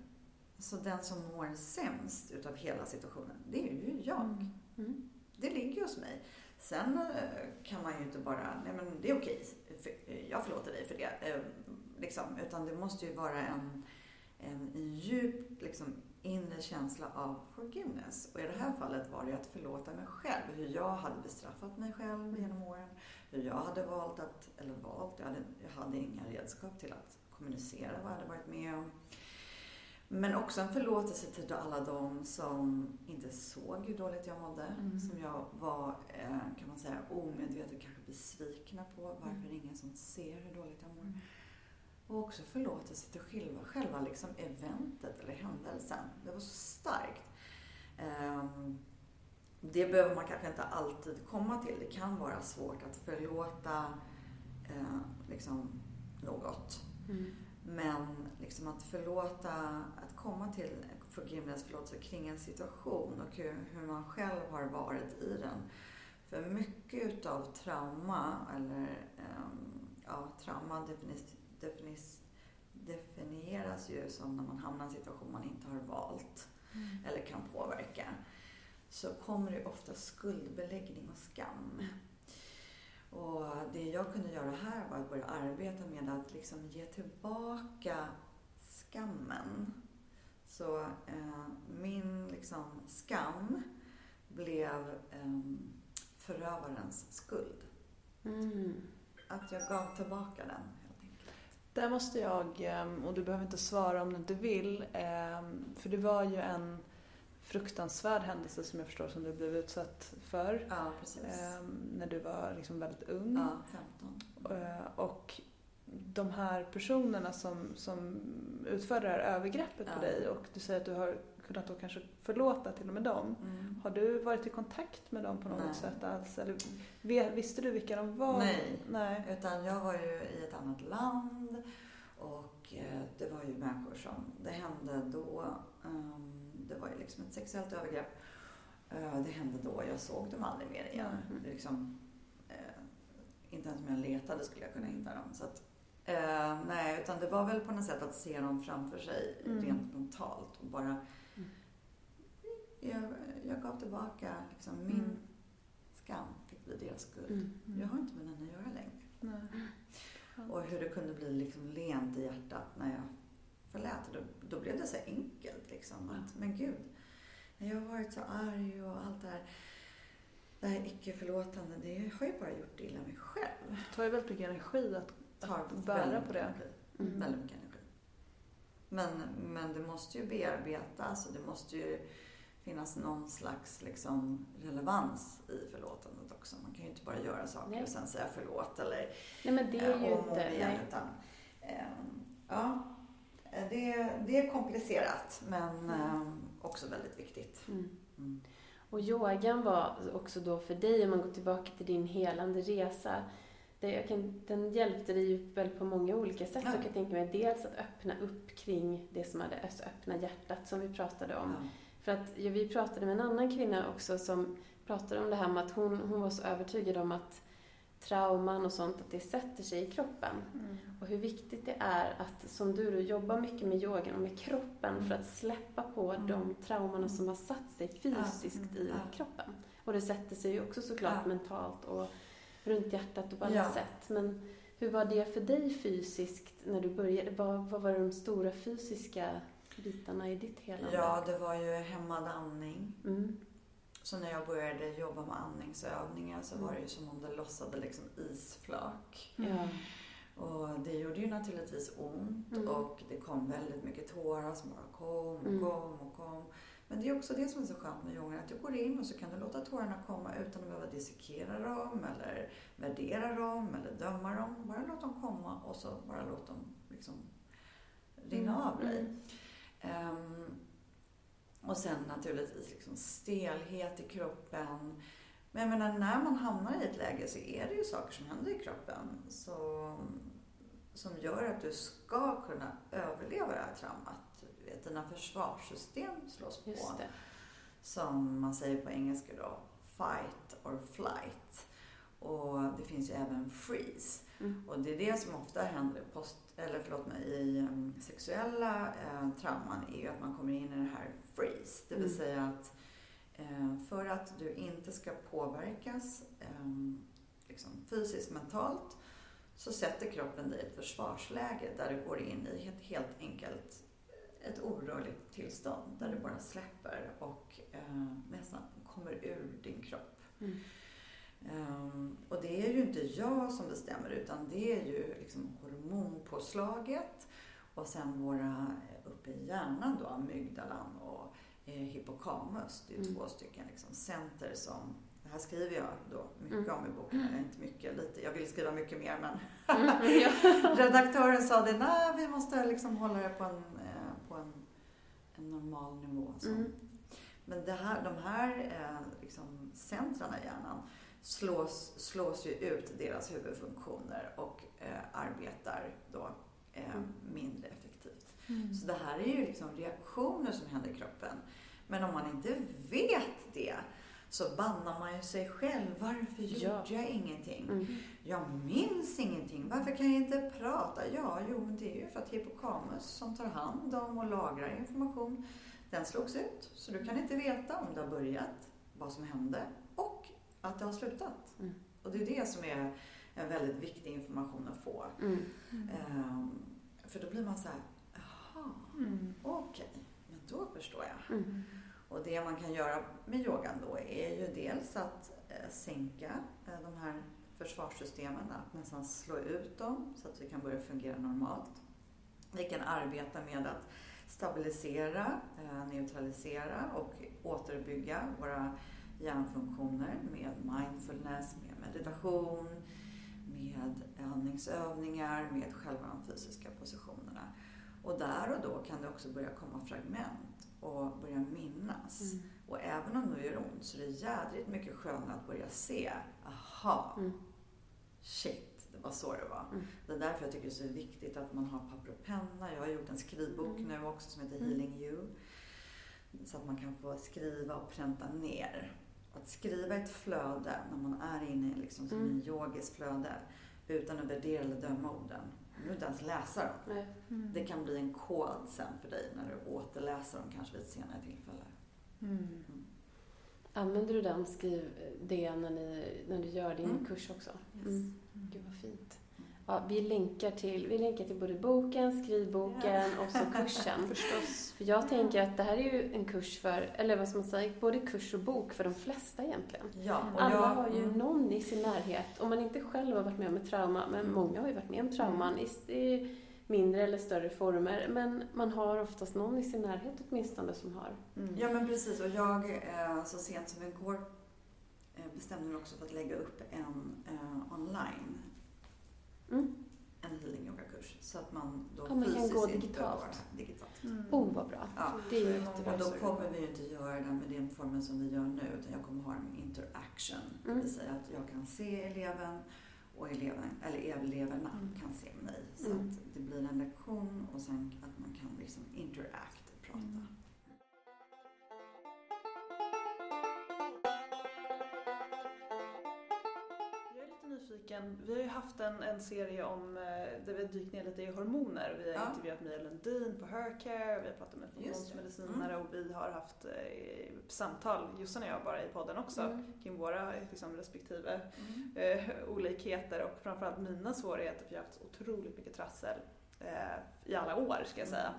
så den som mår sämst utav hela situationen, det är ju jag. Mm. Det ligger hos mig. Sen eh, kan man ju inte bara, nej men det är okej, för- jag förlåter dig för det. eh, Liksom, utan det måste ju vara en, en djup liksom, inre känsla av forgiveness. Och i det här fallet var det att förlåta mig själv. Hur jag hade bestraffat mig själv genom åren. Hur jag hade valt att, eller valt, jag hade, jag hade inga redskap till att kommunicera vad jag hade varit med om. Men också en förlåtelse till alla de som inte såg hur dåligt jag mådde. Mm. Som jag var, eh, kan man säga, omedvetet kanske besvikna på. Varför Mm. är det ingen som ser hur dåligt jag mår? Och också förlåtelse till själva, själva liksom eventet eller händelsen. Det var så starkt. Ehm, det behöver man kanske inte alltid komma till. Det kan vara svårt att förlåta eh, liksom något. Mm. Men liksom att förlåta, att komma till forgiveness, förlåtelse kring en situation och hur, hur man själv har varit i den. För mycket utav trauma, eller ehm, ja, trauma definis, definieras ju som när man hamnar i en situation man inte har valt eller kan påverka. Så kommer det ofta skuldbeläggning och skam. Och det jag kunde göra här var att börja arbeta med att liksom ge tillbaka skammen. Så eh, min liksom skam blev eh, förövarens skuld. Mm. Att jag gav tillbaka den. Där måste jag, ehm, och du behöver inte svara om du inte vill, ehm, för det var ju en fruktansvärd händelse som jag förstår som du blev utsatt för Ja, ehm, när du var liksom väldigt ung. Ja, 15. Eh, Och de här personerna som, som utförde det här övergreppet på Ja. dig och du säger att du har kunnat då kanske förlåta till och med dem. Mm. Har du varit i kontakt med dem på något Nej. sätt alls? Eller visste du vilka de var? Nej. Nej. Utan jag var ju i ett annat land och eh, det var ju människor som, det hände då, ehm, det var ju liksom ett sexuellt övergrepp. Eh, Det hände då, jag såg dem aldrig mer igen. Mhm. Det liksom, eh, inte ens om jag letade skulle jag kunna hitta dem. Så att, eh, nej, utan det var väl på något sätt att se dem framför sig Mm. rent mentalt och bara Mm. Jag, jag gav tillbaka liksom min Mm. skam fick bli deras skuld. Mm. Jag har inte med den att göra längre. Nej. Och hur det kunde bli liksom lent i hjärtat när jag förlät. Då, då blev det så enkelt liksom. Att, men gud, jag har varit så arg och allt det här. Det här icke-förlåtande, det har ju bara gjort illa mig själv. Det tar ju väldigt mycket energi att, att bära på det. energi. Mm. Väldigt mycket energi. Men, men det måste ju bearbetas och det måste ju finnas någon slags liksom relevans i förlåtandet också. Man kan ju inte bara göra saker Nej. och sen säga förlåt eller Nej men det är eh, ju om och igen. Utan, ehm, ja, eh, det, det är komplicerat men ehm, också väldigt viktigt. Mm. Mm. Och yogan var också då för dig, om man går tillbaka till din helande resa, kan, den hjälpte dig ju väl på många olika sätt. Ja. Jag kan tänka mig dels att öppna upp kring det som hade, alltså öppna hjärtat som vi pratade om. Ja. För att ja, vi pratade med en annan kvinna också som pratade om det här med att hon, hon var så övertygad om att trauman och sånt, att det sätter sig i kroppen. Mm. Och hur viktigt det är att, som du då, jobba mycket med yogan och med kroppen för att släppa på Mm. de traumorna som har satt sig fysiskt Mm. i Ja. kroppen. Och det sätter sig ju också såklart mentalt och runt hjärtat och på alla Ja. sätt. Men hur var det för dig fysiskt när du började? Vad, vad var de stora fysiska bitarna i ditt helande? Ja, det var ju hämmad andning. Mm. Så när jag började jobba med andningsövningar så var det ju som om det lossade liksom isflak. Ja. Och det gjorde ju naturligtvis ont Mm. och det kom väldigt mycket tårar som bara kom och Mm. kom och kom. Men det är också det som är så skönt med yogan, att du går in och så kan du låta tårarna komma utan att behöva dissekera dem eller värdera dem eller döma dem. Bara låt dem komma och så bara låt dem liksom rinna Mm. av dig. Ehm, och sen naturligtvis liksom stelhet i kroppen. Men jag menar, när man hamnar i ett läge så är det ju saker som händer i kroppen så, som gör att du ska kunna överleva det här traumat. Du vet, dina försvarssystem slås på. Som man säger på engelska då, fight or flight. Och det finns ju även freeze. Mm. Och det är det som ofta händer i post, eller förlåt mig, i um, sexuella eh, trauman är ju att man kommer in i det här freeze. Det vill Mm. säga att eh, för att du inte ska påverkas eh, liksom fysiskt, mentalt så sätter kroppen dig i ett försvarsläge där du går in i ett helt enkelt ett orörligt tillstånd där du bara släpper och eh, nästan kommer ur din kropp. Mm. Ehm, och det är ju inte jag som bestämmer utan det är ju liksom hormonpåslaget och sen våra eh, uppe i hjärnan då, amygdalan och eh, hippocamus. Det är ju Mm. två stycken liksom center som, det här skriver jag då mycket Mm. om i boken, eller inte mycket, lite, jag vill skriva mycket mer men Mm. Ja. (laughs) redaktören sa det, nej vi måste liksom hålla det på en, eh, på en, en normal nivå. Så. Mm. Men det här, de här eh, liksom, centrarna i hjärnan slås, slås ju ut deras huvudfunktioner och eh, arbetar då eh, Mm. mindre effektivt. Mm. Så det här är ju liksom reaktioner som händer i kroppen. Men om man inte vet det så bannar man ju sig själv. Varför gjorde Ja. jag ingenting? Mm. Jag minns ingenting. Varför kan jag inte prata? Ja, jo, men det är ju för att hippocamus som tar hand om och lagrar information, den slogs ut. Så du kan inte veta om det har börjat, vad som hände att det har slutat. Mm. Och det är det som är en väldigt viktig information att få. Mm. Ehm, för då blir man så här, jaha, Mm. okej, men då förstår jag. Mm. Och det man kan göra med yogan då är ju dels att eh, sänka eh, de här försvarssystemen, att nästan slå ut dem så att vi kan börja fungera normalt. Vi kan arbeta med att stabilisera, eh, neutralisera och återbygga våra hjärnfunktioner med mindfulness, med meditation, med andningsövningar, med själva de fysiska positionerna. Och där och då kan det också börja komma fragment och börja minnas. Mm. Och även om det gör ont så är det jädrigt mycket skönare att börja se, aha, Mm. shit, det var så det var. Mm. Det är därför jag tycker det är så viktigt att man har papper och penna. Jag har gjort en skrivbok Mm. nu också som heter Mm. Healing You. Så att man kan få skriva och pränta ner. Att skriva ett flöde när man är inne i liksom som Mm. en yogiskt flöde utan att värdera eller döma orden. Du behöver inte ens läsa dem. Mm. Det kan bli en kod sen för dig när du återläser dem kanske vid ett senare tillfälle. Mm. Använder du den, skriv det när, ni, när du gör din Mm. kurs också? Yes. Mm. Gud vad fint. Ja, vi, länkar till, vi länkar till både boken, skrivboken och så kursen. (laughs) Förstås. För jag tänker att det här är ju en kurs för, eller vad ska man säga, både kurs och bok för de flesta egentligen. Ja, och Alla jag, har ju mm. någon i sin närhet, om man inte själv har varit med om ett trauma, men Mm. många har ju varit med om trauman i, i mindre eller större former, men man har oftast någon i sin närhet åtminstone som har. Mm. Ja men precis och jag eh, så sent som igår eh, bestämde mig också för att lägga upp en eh, online, Mm. en healing yoga-kurs. Så att man då Ja, man kan fysiskt gå inte digitalt. behöver vara digitalt. Mm. Oh, vad bra. Ja. Det är jättebra. Och då kommer vi ju inte göra det med den formen som vi gör nu utan jag kommer ha en interaction. Det Mm. vill säga att jag kan se eleven och eleven, eller eleverna Mm. kan se mig. Så Mm. att det blir en lektion och sen att man kan liksom interact och prata. Lite nyfiken. Vi har ju haft en, en serie om, eh, där vi har dykt ner lite i hormoner. Vi har Ja. intervjuat Mia Lundin på Hercare, vi har pratat med det. hormonmedicinare och vi har haft eh, samtal, Jossan och jag bara i podden också, Mm. kring våra liksom, respektive Mm. eh, olikheter och framförallt mina svårigheter för jag har haft otroligt mycket trassel eh, i alla år ska jag säga.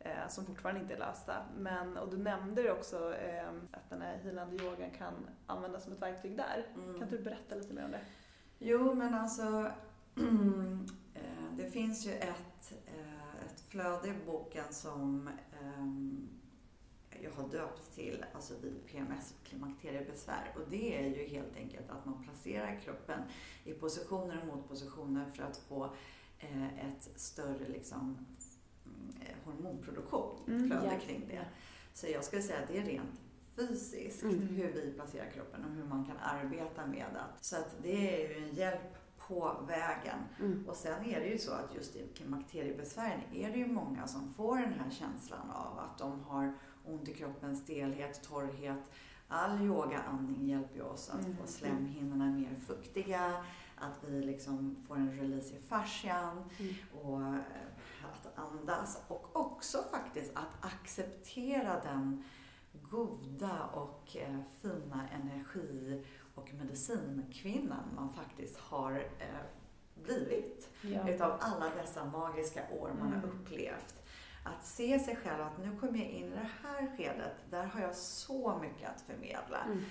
Eh, som fortfarande inte är lösta. Men, och du nämnde ju också eh, att den här healande yogan kan användas som ett verktyg där. Mm. Kan inte du berätta lite mer om det? Jo, men alltså (clears throat) eh, det finns ju ett, eh, ett flöde i boken som ehm, jag har döpt till alltså vid PMS och klimakteriebesvär. Och det är ju helt enkelt att man placerar kroppen i positioner och motpositioner för att få eh, ett större liksom, mm, eh, hormonproduktion, Mm, flöde ja. kring det. Så jag skulle säga att det är rent fysiskt Mm. hur vi placerar kroppen och hur man kan arbeta med det. Så att det är ju en hjälp på vägen. Mm. Och sen är det ju så att just i klimakteriebesvären är det ju många som får den här känslan av att de har ont i kroppen, stelhet, torrhet. All yogaandning hjälper ju oss att Mm. få slemhinnorna mer fuktiga, att vi liksom får en release i fascian Mm. och eh, att andas. Och också faktiskt att acceptera den goda och eh, fina energi och medicinkvinnan man faktiskt har eh, blivit Ja. utav alla dessa magiska år man har Mm. upplevt. Att se sig själv att nu kommer jag in i det här skedet, där har jag så mycket att förmedla. Mm.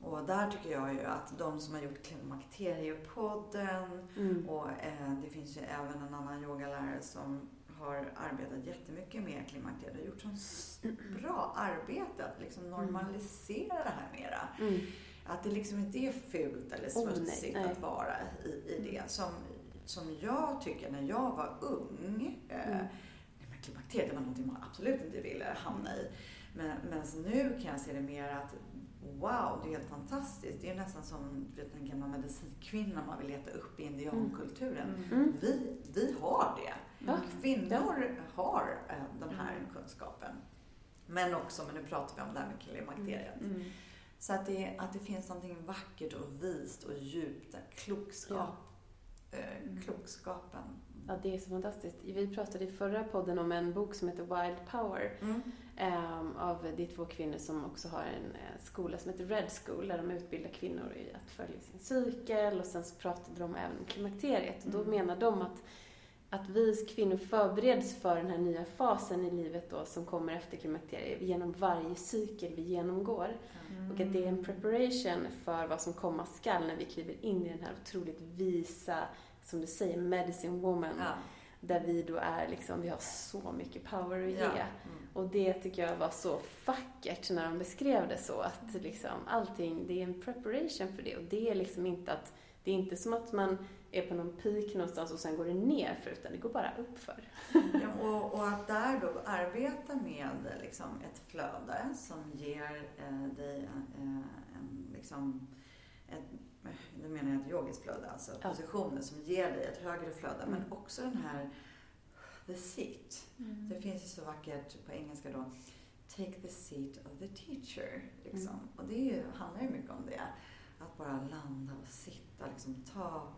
Och där tycker jag ju att de som har gjort Klimakteriepodden Mm. och eh, det finns ju även en annan yogalärare som har arbetat jättemycket med klimakteriet och gjort så s- bra arbete att liksom normalisera det här mera. Mm. Att det liksom inte är fult eller Oh, smutsigt nej. att vara i, i det. Som, som jag tycker när jag var ung. Eh, Mm. men klimakteriet det var någonting man absolut inte ville hamna i. Men, men nu kan jag se det mer att wow, det är helt fantastiskt. Det är nästan som vet, den gamla medicinkvinnan man vill leta upp i indiankulturen. Mm. Vi, vi har det. Ja. Kvinnor har eh, den här Mm. kunskapen. Men också, men nu pratar vi om det här med klimakteriet. Mm. Så att det, att det finns någonting vackert och vist och djupt, klokskap, eh, Mm. klokskapen. Ja, det är så fantastiskt. Vi pratade i förra podden om en bok som heter Wild Power Mm. ehm, av är två kvinnor som också har en eh, skola som heter Red School där de utbildar kvinnor i att följa sin cykel och sen så pratade de även om klimakteriet och då Mm. menar de att att vi kvinnor förbereds för den här nya fasen i livet då som kommer efter klimakteriet genom varje cykel vi genomgår. Mm. Och att det är en preparation för vad som komma skall när vi kliver in i den här otroligt visa, som du säger, medicine woman. Ja. Där vi då är liksom, vi har så mycket power att ge. Ja. Mm. Och det tycker jag var så vackert när de beskrev det så. Att liksom allting, det är en preparation för det. Och det är liksom inte att, det är inte som att man är på någon peak någonstans och sen går det ner för utan det går bara uppför. Ja, och, och att där då arbeta med liksom ett flöde som ger eh, dig eh, en, liksom, ett, nu menar jag ett yogiskt flöde, alltså Ja. positioner som ger dig ett högre flöde. Men Mm. också den här the seat. Mm. Det finns ju så vackert på engelska då. Take the seat of the teacher. Liksom. Mm. Och det är ju, handlar ju mycket om det. Att bara landa och sitta, liksom ta...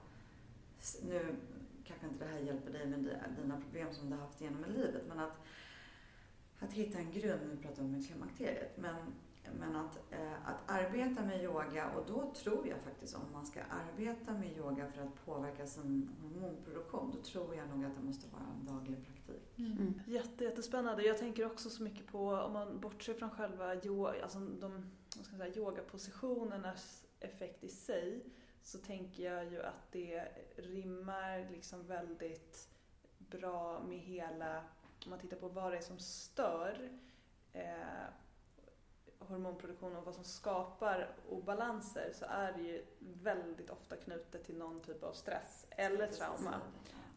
Nu kanske inte det här hjälper dig med di- dina problem som du har haft genom livet, men att, att hitta en grund, nu pratar vi om klimakteriet, men, men att, eh, att arbeta med yoga och då tror jag faktiskt om man ska arbeta med yoga för att påverka sin hormonproduktion, då tror jag nog att det måste vara en daglig praktik. Mm. Jätte, jättespännande. Jag tänker också så mycket på, om man bortser från själva yoga, alltså de vad ska jag säga, yogapositionernas effekt i sig, så tänker jag ju att det rimmar liksom väldigt bra med hela, om man tittar på vad det är som stör eh, hormonproduktion och vad som skapar obalanser så är det ju väldigt ofta knutet till någon typ av stress eller trauma.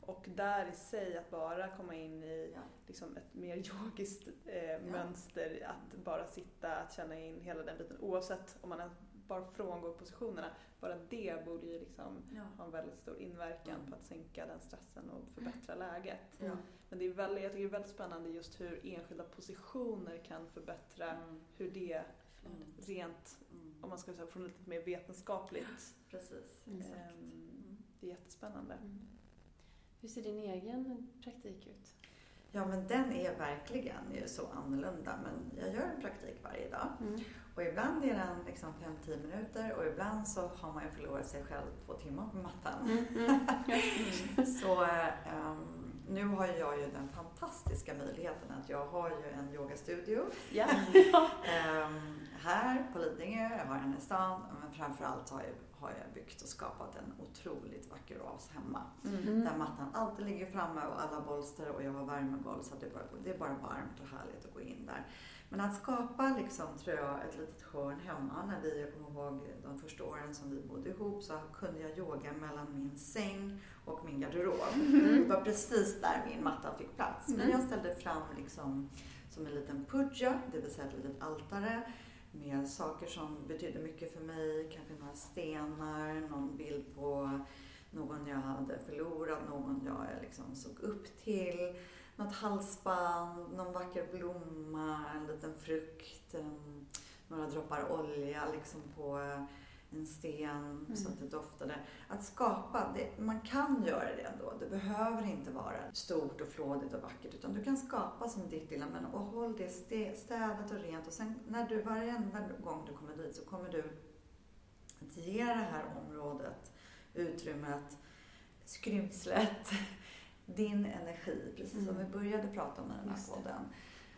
Och där i sig att bara komma in i Ja. liksom ett mer yogiskt eh, mönster, att bara sitta, att känna in hela den biten oavsett om man bara frångår positionerna. Bara det borde ju liksom Ja. ha en väldigt stor inverkan Mm. på att sänka den stressen och förbättra läget. Ja. Men det är väldigt, jag tycker det är väldigt spännande just hur enskilda positioner kan förbättra Mm. hur det rent, Mm. om man ska säga från lite mer vetenskapligt, Precis. Mm. ehm, jättespännande. Mm. Hur ser din egen praktik ut? Ja, men den är verkligen ju så annorlunda. Men jag gör en praktik varje dag. Mm. Och ibland är den liksom 5-10 minuter och ibland så har man ju förlorat sig själv två timmar på mattan. Mm. Mm. (laughs) Så um, nu har jag ju den fantastiska möjligheten att jag har ju en yogastudio Ja. um, (laughs) här på Lidingö, jag har en i stan, men framförallt har jag, har jag byggt och skapat en otroligt vacker oas hemma. Mm. Där mattan alltid ligger framme och alla bolster och jag har värmegolv så det, bara, det är bara varmt och härligt att gå in där. Men att skapa liksom, tror jag, ett litet hörn hemma. När vi, jag kommer ihåg de första åren som vi bodde ihop så kunde jag yoga mellan min säng och min garderob. Det var precis där min matta fick plats. Men Mm. jag ställde fram liksom som en liten puja, det vill säga ett litet altare med saker som betydde mycket för mig. Kanske några stenar, någon bild på någon jag hade förlorat, någon jag liksom såg upp till. Något halsband, någon vacker blomma, en liten frukt, några droppar olja liksom på en sten så att det doftade. Att skapa, det, man kan göra det ändå. Det behöver inte vara stort och flådigt och vackert utan du kan skapa som ditt lilla men och håll det stä- städat och rent och sen när du varenda gång du kommer dit så kommer du att ge det här området utrymmet, skrymslet, din energi, precis som vi började prata om i den här podden.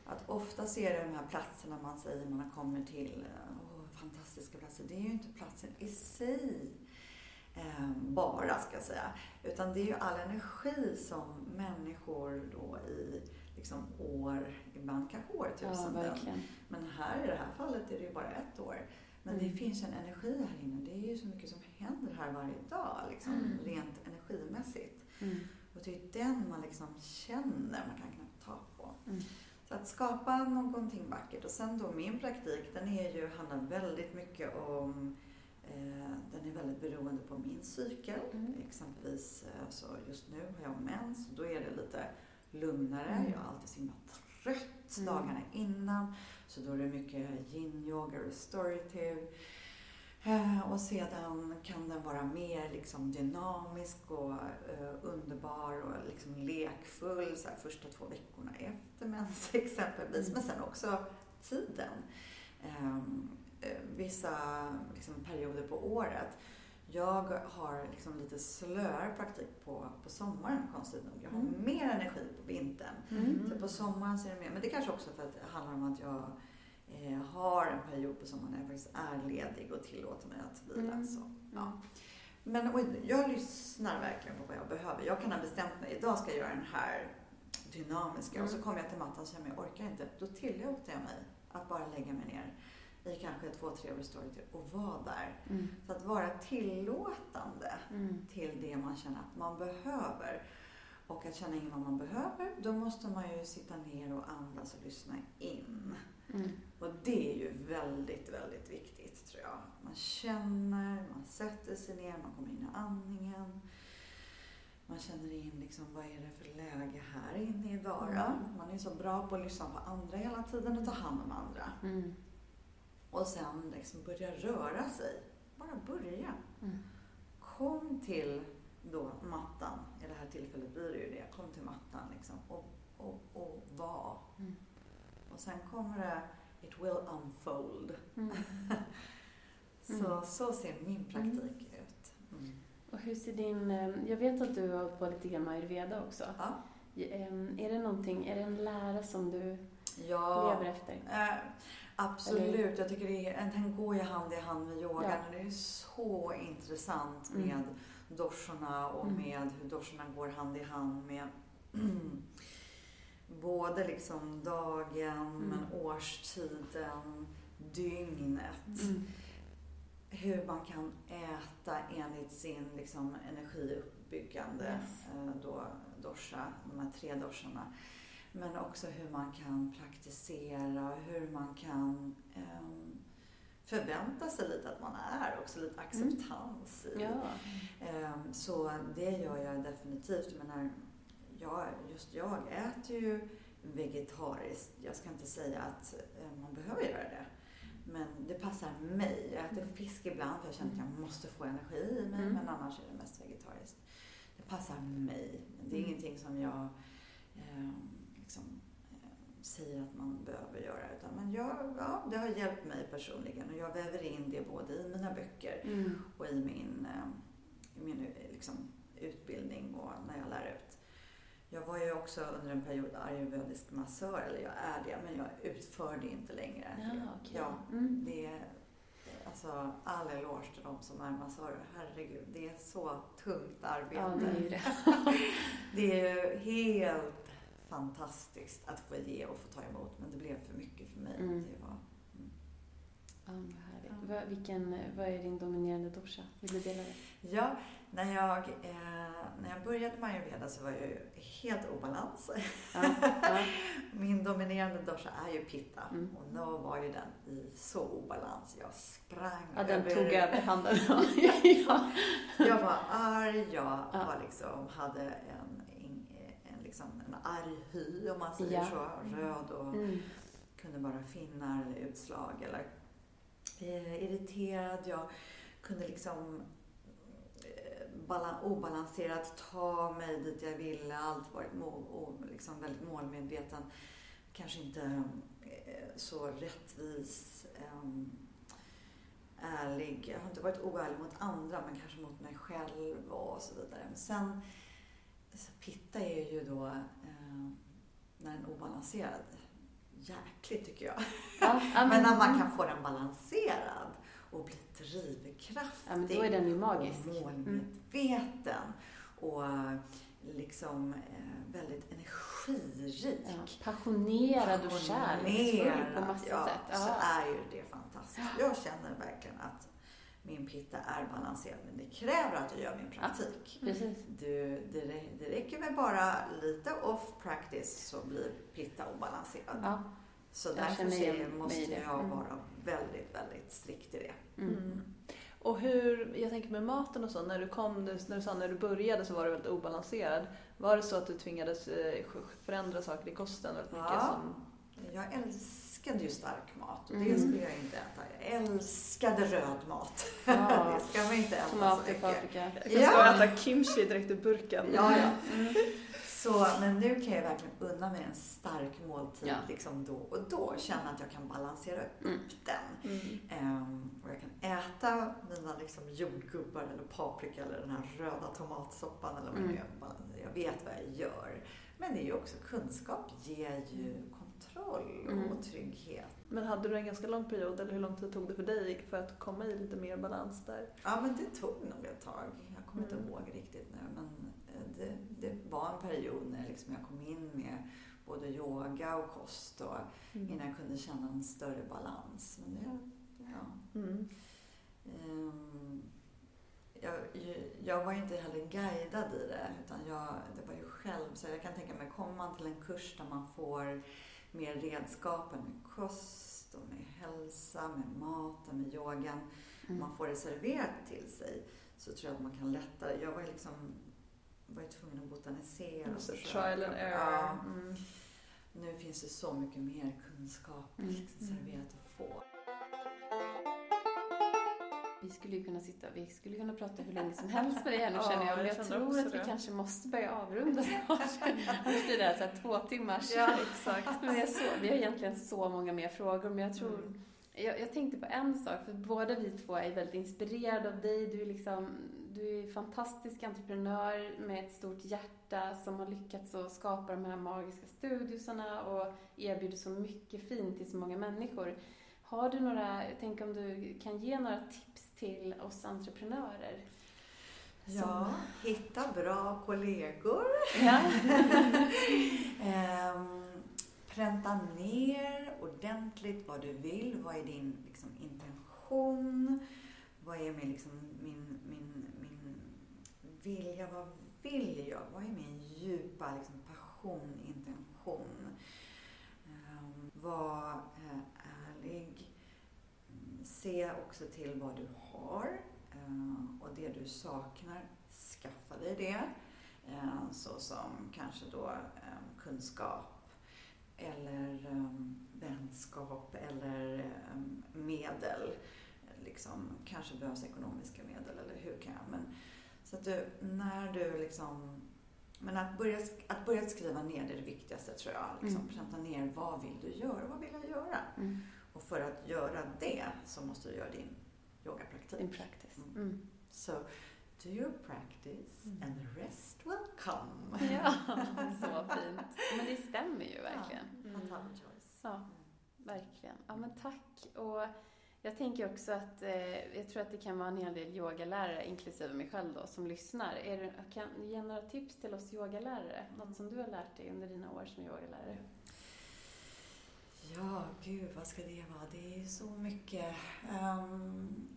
Att oftast är det de här platserna man säger man kommer till, åh, fantastiska platser. Det är ju inte platsen i sig eh, bara, ska jag säga. Utan det är ju all energi som människor då i liksom år, ibland kanske Ja, årtusenden. verkligen. Men här i det här fallet är det ju bara ett år. Men Mm. det finns en energi här inne. Det är ju så mycket som händer här varje dag, liksom, Mm. rent energimässigt. Mm. Och det är den man liksom känner, man kan knappt ta på. Så att skapa någonting vackert. Och sen då min praktik, den är ju, handlar väldigt mycket om eh, den är väldigt beroende på min cykel. Mm. Exempelvis eh, så just nu har jag mens. Då är det lite lugnare. Mm. Jag har alltid så himla trött Mm. dagarna innan. Så då är det mycket yin-yoga, restorative. Eh, och sedan kan den vara mer liksom dynamisk och eh, underbar och liksom lekfull så här, första två veckorna efter mens (laughs) exempelvis. Men sen också tiden. Ehm, eh, vissa liksom, perioder på året. Jag har liksom lite slöare praktik på, på sommaren konstigt nog. Jag har Mm. mer energi på vintern. Mm. Så på sommaren ser det mer, men det kanske också för att det handlar om att jag eh, har en period på sommaren när jag faktiskt är ledig och tillåter mig att vila. Mm. Så, ja. Men och jag lyssnar verkligen på vad jag behöver. Jag kan ha bestämt mig, idag ska jag göra den här dynamiska och så Mm. kommer jag till mattan och känner jag orkar inte. Då tillåter jag mig att bara lägga mig ner i kanske två, tre restorative och vara där. Mm. Så att vara tillåtande Mm. till det man känner att man behöver. Och att känna in vad man behöver, då måste man ju sitta ner och andas och lyssna in. Mm. Och det är ju väldigt, väldigt viktigt tror jag. Man känner, man sätter sig ner, man kommer in i andningen. Man känner in liksom, vad är det för läge här inne i Vara? Mm. Man är så bra på att lyssna på andra hela tiden och ta hand om andra. Mm. Och sen liksom börja röra sig. Bara börja. Mm. Kom till då mattan, i det här tillfället blir det ju det. Kom till mattan liksom och, och, och var. Mm. Och sen kommer det, it will unfold. Mm. (laughs) Så, Mm. så ser min praktik ut. Mm. Och hur ser din... eh, Jag vet att du har hållit på lite grann med ayurveda också. Ja. Är det någonting, är det en lära som du Ja, lever efter? eh, absolut. Jag tycker det är, den går ju hand i hand med yogan. Ja. Och det är så intressant Mm. med doshorna och Mm. med hur doshorna går hand i hand med (clears throat) både liksom dagen, Mm. men årstiden, dygnet. Mm. Hur man kan äta enligt sin liksom, energiuppbyggande Yes. eh, då, dosha, de här tre doshorna. Men också hur man kan praktisera, hur man kan ehm, förvänta sig lite att man är, också lite acceptans i. Ja. Ehm, Så det gör jag definitivt. Jag menar, jag, just jag äter ju vegetariskt. Jag ska inte säga att eh, man behöver göra det. Men det passar mig. Jag äter fisk ibland för jag känner att jag måste få energi i mig. Mm. Men annars är det mest vegetariskt. det passar mig. Det är Mm. ingenting som jag eh, liksom, eh, säger att man behöver göra. Utan man gör, ja, det har hjälpt mig personligen och jag väver in det både i mina böcker Mm. och i min, eh, i min eh, liksom, utbildning och när jag lär ut. Jag var ju också under en period ayurvedisk massör, eller jag är det, men jag utför det inte längre. Ja, okej. Ja, Mm. det är alltså all eloge till de som är massörer. Herregud, det är så tungt arbete. Ja, det är det. (laughs) Det är ju helt fantastiskt att få ge och få ta emot, men det blev för mycket för mig. Mm. Det var, Ja, vad härligt. Vad, vilken, vad är din dominerande dosha? Vill du dela det? Ja, när jag, eh, när jag började med ayurveda så var jag ju helt obalans. Ja, (laughs) ja. Min dominerande dosha är ju pitta Mm. och då var ju den i så obalans. Jag sprang ja den över... tog över handen. (laughs) ja. Jag var arg, jag Ja. var liksom, hade en, en, en, liksom, en arg hy om man säger så. Röd och Mm. kunde vara finnar eller utslag eller eh, irriterad. Jag kunde liksom obalanserat ta mig dit jag ville. Allt varit må, och liksom väldigt målmedveten. Kanske inte eh, så rättvis, eh, ärlig. Jag har inte varit oärlig mot andra men kanske mot mig själv och så vidare. Men sen, pitta är ju då eh, när den är obalanserad. Jäkligt tycker jag. Ja, ja, (laughs) Men när man kan få den balanserad och bli drivkraftig Ja, men då är den ju magisk. och Mm. målmedveten och liksom eh, väldigt energirik. Ja, passionerad och kärleksfull på massa ja, sätt. så Ja. är ju det fantastiskt. Jag känner verkligen att min pitta är balanserad, men det kräver att jag gör min praktik. Precis. Du, det, det räcker med bara lite off practice så blir pitta obalanserad. Ja. Så Jag därför så måste jag Mm. vara väldigt, väldigt strikt i det. Mm. Mm. Och hur, jag tänker med maten och så, när du kom, när du sa när du började så var du väldigt obalanserad. Var det så att du tvingades eh, förändra saker i kosten väldigt mycket? Ja. Som, Jag älskade ju stark mat och Mm. det skulle jag inte äta. Jag älskade röd mat. Ja. (laughs) det ska man inte äta så Tomater, mycket. paprika. jag kan Ja. äta kimchi direkt ur burken. Ja, ja. Mm. Så, men nu kan jag verkligen unna mig en stark måltid Ja. liksom då och då. Känna att jag kan balansera upp Mm. den. Mm. Ehm, och jag kan äta mina liksom, jordgubbar eller paprika eller den här röda tomatsoppan eller vad Mm. det är. Jag vet vad jag gör. Men det är ju också kunskap ger ju kontroll och Mm. trygghet. Men hade du en ganska lång period, eller hur lång tid tog det för dig för att komma i lite mer balans där? Ja, men det tog nog ett tag. Jag kommer Mm. inte ihåg riktigt nu. Men det, det var en period när liksom jag kom in med både yoga och kost och innan jag kunde känna en större balans. Men det, ja. Mm. Ehm, jag, jag var inte heller guidad i det, utan jag, det var ju själv. Så jag kan tänka mig, kommer man till en kurs där man får mer redskapen med kost och med hälsa, med maten, med yogan. Mm. Man får det serverat till sig så tror jag att man kan lättare. Jag var ju liksom var ju tvungen att botanisera. och Så försöka. trial and error. Ja, Mm. nu finns det så mycket mer kunskap Mm. liksom, serverat att få. Vi skulle ju kunna sitta, vi skulle kunna prata hur länge som helst med dig här nu Ja, känner jag. Men jag jag tror att vi det. kanske måste börja avrunda snart. (laughs) Annars blir det här, så här två timmars. Ja, (laughs) exakt. Men har så, vi har egentligen så många mer frågor, men jag tror... Mm. Jag, jag tänkte på en sak, för båda vi två är väldigt inspirerade av dig. Du är liksom, du är en fantastisk entreprenör med ett stort hjärta som har lyckats att skapa de här magiska studiosarna och erbjuder så mycket fint till så många människor. Har du några, tänk om du kan ge några tips till oss entreprenörer? Ja, hitta bra kollegor. Ja. (laughs) Ehm, pränta ner ordentligt vad du vill. Vad är din liksom, intention? Vad är min, liksom, min, min, min vilja? Vad vill jag? Vad är min djupa liksom, passion, intention? Um, var uh, ärlig. Se också till vad du har uh, och det du saknar. Skaffa dig det. Ehm, så som kanske då um, kunskap eller eh, vänskap eller eh, medel. Liksom, kanske behövs ekonomiska medel eller hur kan jag? Men Så att du, när du liksom men att börja, att börja skriva ner det är det viktigaste tror jag. Liksom, Mm. Pränta ner vad vill du göra? Vad vill jag göra? Mm. Och för att göra det så måste du göra din yogapraktik. Din practice. Mm. Mm. Do your practice Mm. and the rest will come. (laughs) Ja, (laughs) så fint. Men det stämmer ju verkligen. Ja, Mm. Fatal choice. Ja. Verkligen. Ja, men tack. Och jag tänker också att eh, jag tror att det kan vara en hel del yogalärare, inklusive mig själv då, som lyssnar. Är det, kan du ge några tips till oss yogalärare? Något som du har lärt dig under dina år som yogalärare? Ja, gud, vad ska det vara? Det är så mycket. ehm,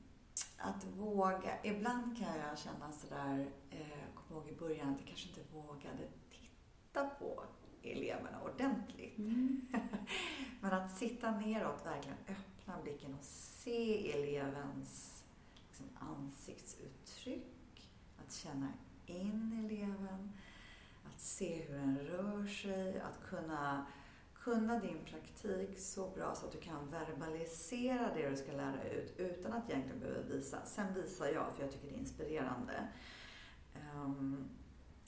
att våga. Ibland kan jag känna sådär, eh, jag kommer ihåg i början att jag kanske inte vågade titta på eleverna ordentligt. (laughs) Men att sitta neråt, verkligen öppna blicken och se elevens liksom, ansiktsuttryck. Att känna in eleven. Att se hur den rör sig. Att kunna, kunna din praktik så bra så att du kan verbalisera det du ska lära ut utan att egentligen behöva visa. Sen visar jag för jag tycker det är inspirerande. Ehm,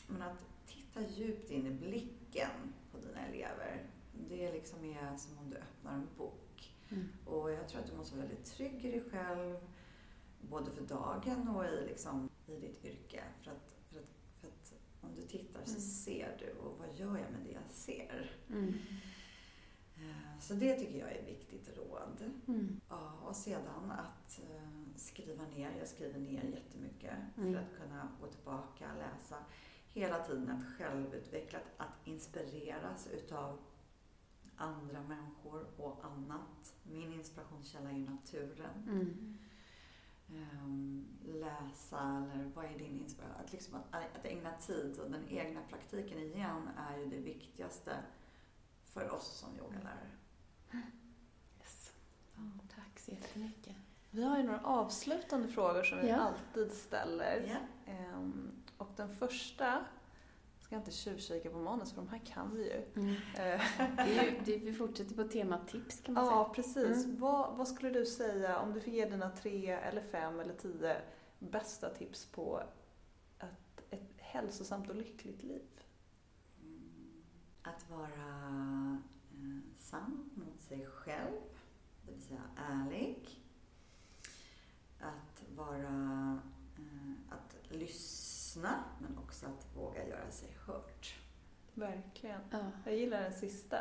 men att titta djupt in i blicken på dina elever. Det liksom är som om du öppnar en bok. Mm. Och jag tror att du måste vara väldigt trygg i dig själv. Både för dagen och i, liksom, i ditt yrke. För att, för, att, för att om du tittar så Mm. ser du. Och vad gör jag med det jag ser? Mm. Eh, Så det tycker jag är ett viktigt råd. Mm. Ja, och sedan att eh, skriva ner. Jag skriver ner jättemycket Mm. för att kunna gå tillbaka, läsa. Hela tiden att självutveckla, att inspireras utav andra människor och annat. Min inspirationskälla är ju naturen. Mm. Ehm, läsa eller vad är din inspiration? Att, liksom att, att ägna tid och den egna praktiken igen är ju det viktigaste för oss som yogalärare. Yes. Tack så jättemycket. Vi har ju några avslutande frågor som vi Ja. alltid ställer. Ja. Ehm, och den första, ska jag inte tjuvkika på manus för de här kan vi ju. Mm. Eh, Det är ju, det, vi fortsätter på temat tips kan man ja, precis. Mm. Vad, vad skulle du säga om du fick ge dina tre eller fem eller tio bästa tips på ett, ett hälsosamt och lyckligt liv? Mm, Att vara sann mot sig själv, det vill säga ärlig. Att vara, eh, att lyssna men också att våga göra sig hört. Verkligen. Ja. Jag gillar den sista.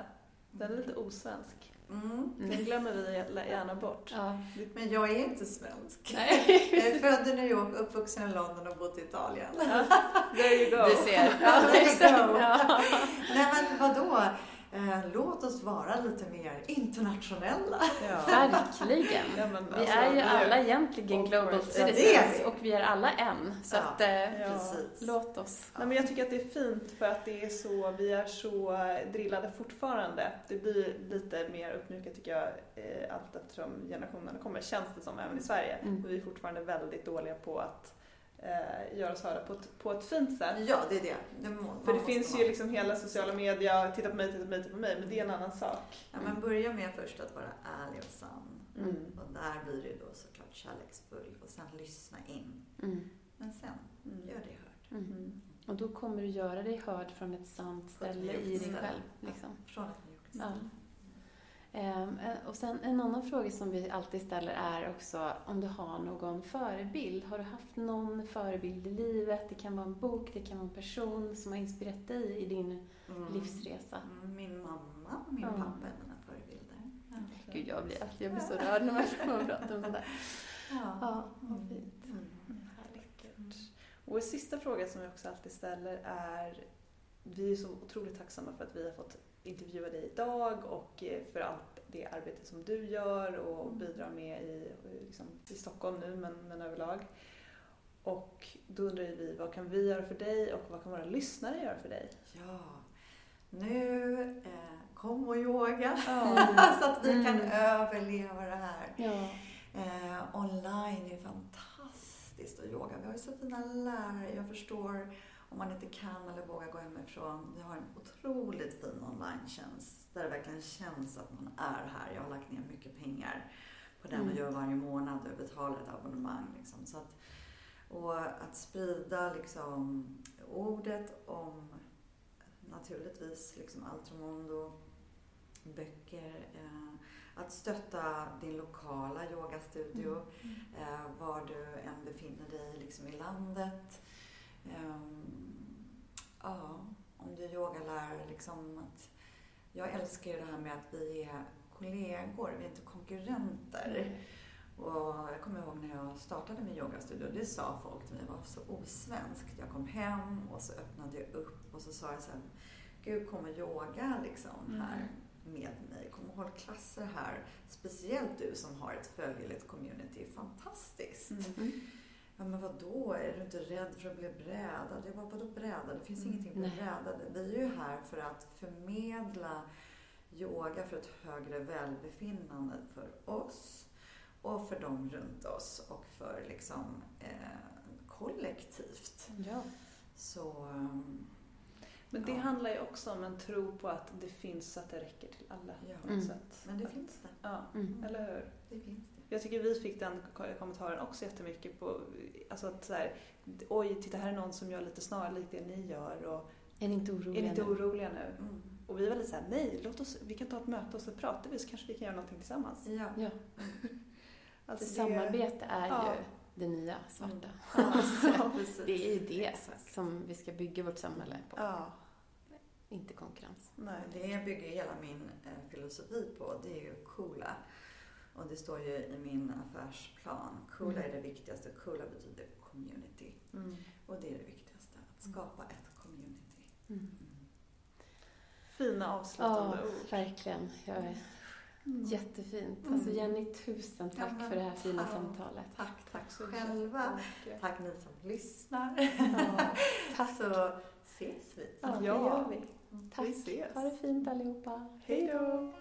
Den är lite osvensk. Mm. Den glömmer vi gärna bort. Ja. Men jag är inte svensk. Nej. Jag är född i New York, uppvuxen i London och bott i Italien. There you go. Du ser. Ja, there you go. Ja. Nej men vadå? Eh, låt oss vara lite mer internationella. Ja. (laughs) Verkligen. Ja, men Vi alltså, är ju vi alla egentligen Of global. Ja, är citizens och vi är alla en. Så Ja. att, eh, låt oss. Nej, men jag tycker att det är fint för att det är så, vi är så drillade fortfarande. Det blir lite mer uppmjukat tycker jag eh, allt eftersom generationerna kommer, känns det som, även i Sverige. Mm. Och vi är fortfarande väldigt dåliga på att eh, göra oss hörda på ett, på ett fint sätt. Ja, det är det. det må, man För det finns vara. ju liksom hela sociala medier, titta på mig, titta på mig, titta på mig, men det är en annan sak. Ja, men börja med först att vara ärlig och sann. Mm. Och där blir det då såklart kärleksfull. Och sen lyssna in. Mm. Men sen, Mm. gör det hört. Mm. Mm. Och då kommer du göra dig hörd från ett sant ställe i dig själv. Liksom. Från ett mjukt Ja. ställe. Eh, och sen en annan fråga som vi alltid ställer är också om du har någon förebild. Har du haft någon förebild i livet? Det kan vara en bok, det kan vara en person som har inspirerat dig i din Mm. livsresa. Mm, Min mamma och min Ja. pappa är mina förebilder. Ja. Gud, jag blir, jag blir så rörd när man pratar om sånt där. (laughs) Ja. Ja, vad Mm. fint. Mm. Härligt. Och en sista fråga som vi också alltid ställer är, vi är så otroligt tacksamma för att vi har fått intervjua dig idag och eh, för allt det arbete som du gör och bidrar med i, liksom, i Stockholm nu men, men överlag. Och då undrar vi, vad kan vi göra för dig och vad kan våra lyssnare göra för dig? Ja, nu eh, kom och yoga Ja. (laughs) så att vi kan Mm. överleva det här. Ja. Eh, online är fantastiskt att yoga. Vi har ju så fina lärare. Jag förstår om man inte kan eller vågar gå hemifrån. Vi har en otroligt fin online-tjänst där det verkligen känns att man är här. Jag har lagt ner mycket pengar på den och Mm. gör varje månad och betalar ett abonnemang. Liksom. Så att, Och att sprida liksom ordet om naturligtvis liksom Altromondo, böcker, eh, att stötta din lokala yogastudio Mm. eh, var du än befinner dig liksom i landet. Ehm, ja, om du yogalärare, liksom att jag älskar ju det här med att vi är kollegor, vi är inte konkurrenter. Och jag kommer ihåg när jag startade min yogastudio, det sa folk till mig, var så osvenskt. Jag kom hem och så öppnade jag upp och så sa jag så här, Gud kom och yoga liksom Mm. här med mig. Kom och håll klasser här. Speciellt du som har ett följeligt community. Fantastiskt. Mm. Ja men vadå, är du inte rädd för att bli brädad? Jag bara, vadå brädad? Det finns Mm, ingenting att bli brädad. Vi är ju här för att förmedla yoga för ett högre välbefinnande för oss och för dem runt oss och för liksom eh, kollektivt. Ja. Så Men det Ja. handlar ju också om en tro på att det finns så att det räcker till alla. ja, Mm. men det finns det. Ja, Mm. eller hur? Det finns det. Jag tycker vi fick den ko- kommentaren också jättemycket på, alltså att så här, oj, titta här är någon som gör lite snarlikt det ni gör och Är ni inte är oroliga ni inte nu? oroliga nu? Mm. Och vi var lite såhär, nej, låt oss, vi kan ta ett möte och så pratar vi så kanske vi kan göra någonting tillsammans. Ja. Ja, (laughs) Alltså, för samarbete är Ja. ju det nya svarta. Mm. (laughs) Ja, precis. Det är ju det Exakt. som vi ska bygga vårt samhälle på, Ja, inte konkurrens. nej. Det bygger hela min eh, filosofi på. Det är ju coola. Och det står ju i min affärsplan. Coola Mm. är det viktigaste. Coola betyder community. Mm. Och det är det viktigaste. Att skapa ett community. Mm. Fina Ja, avslutande ord. verkligen. Jag är Mm. jättefint. Mm. Alltså Jenny, tusen Ja, tack men för det här fina tack. samtalet. Tack, tack så själva. Tack ni som lyssnar. Ja, (laughs) tack. Så ses vi. Ja, det Ja. gör vi. Vi Tack. ses. Ha det fint allihopa. Hej då!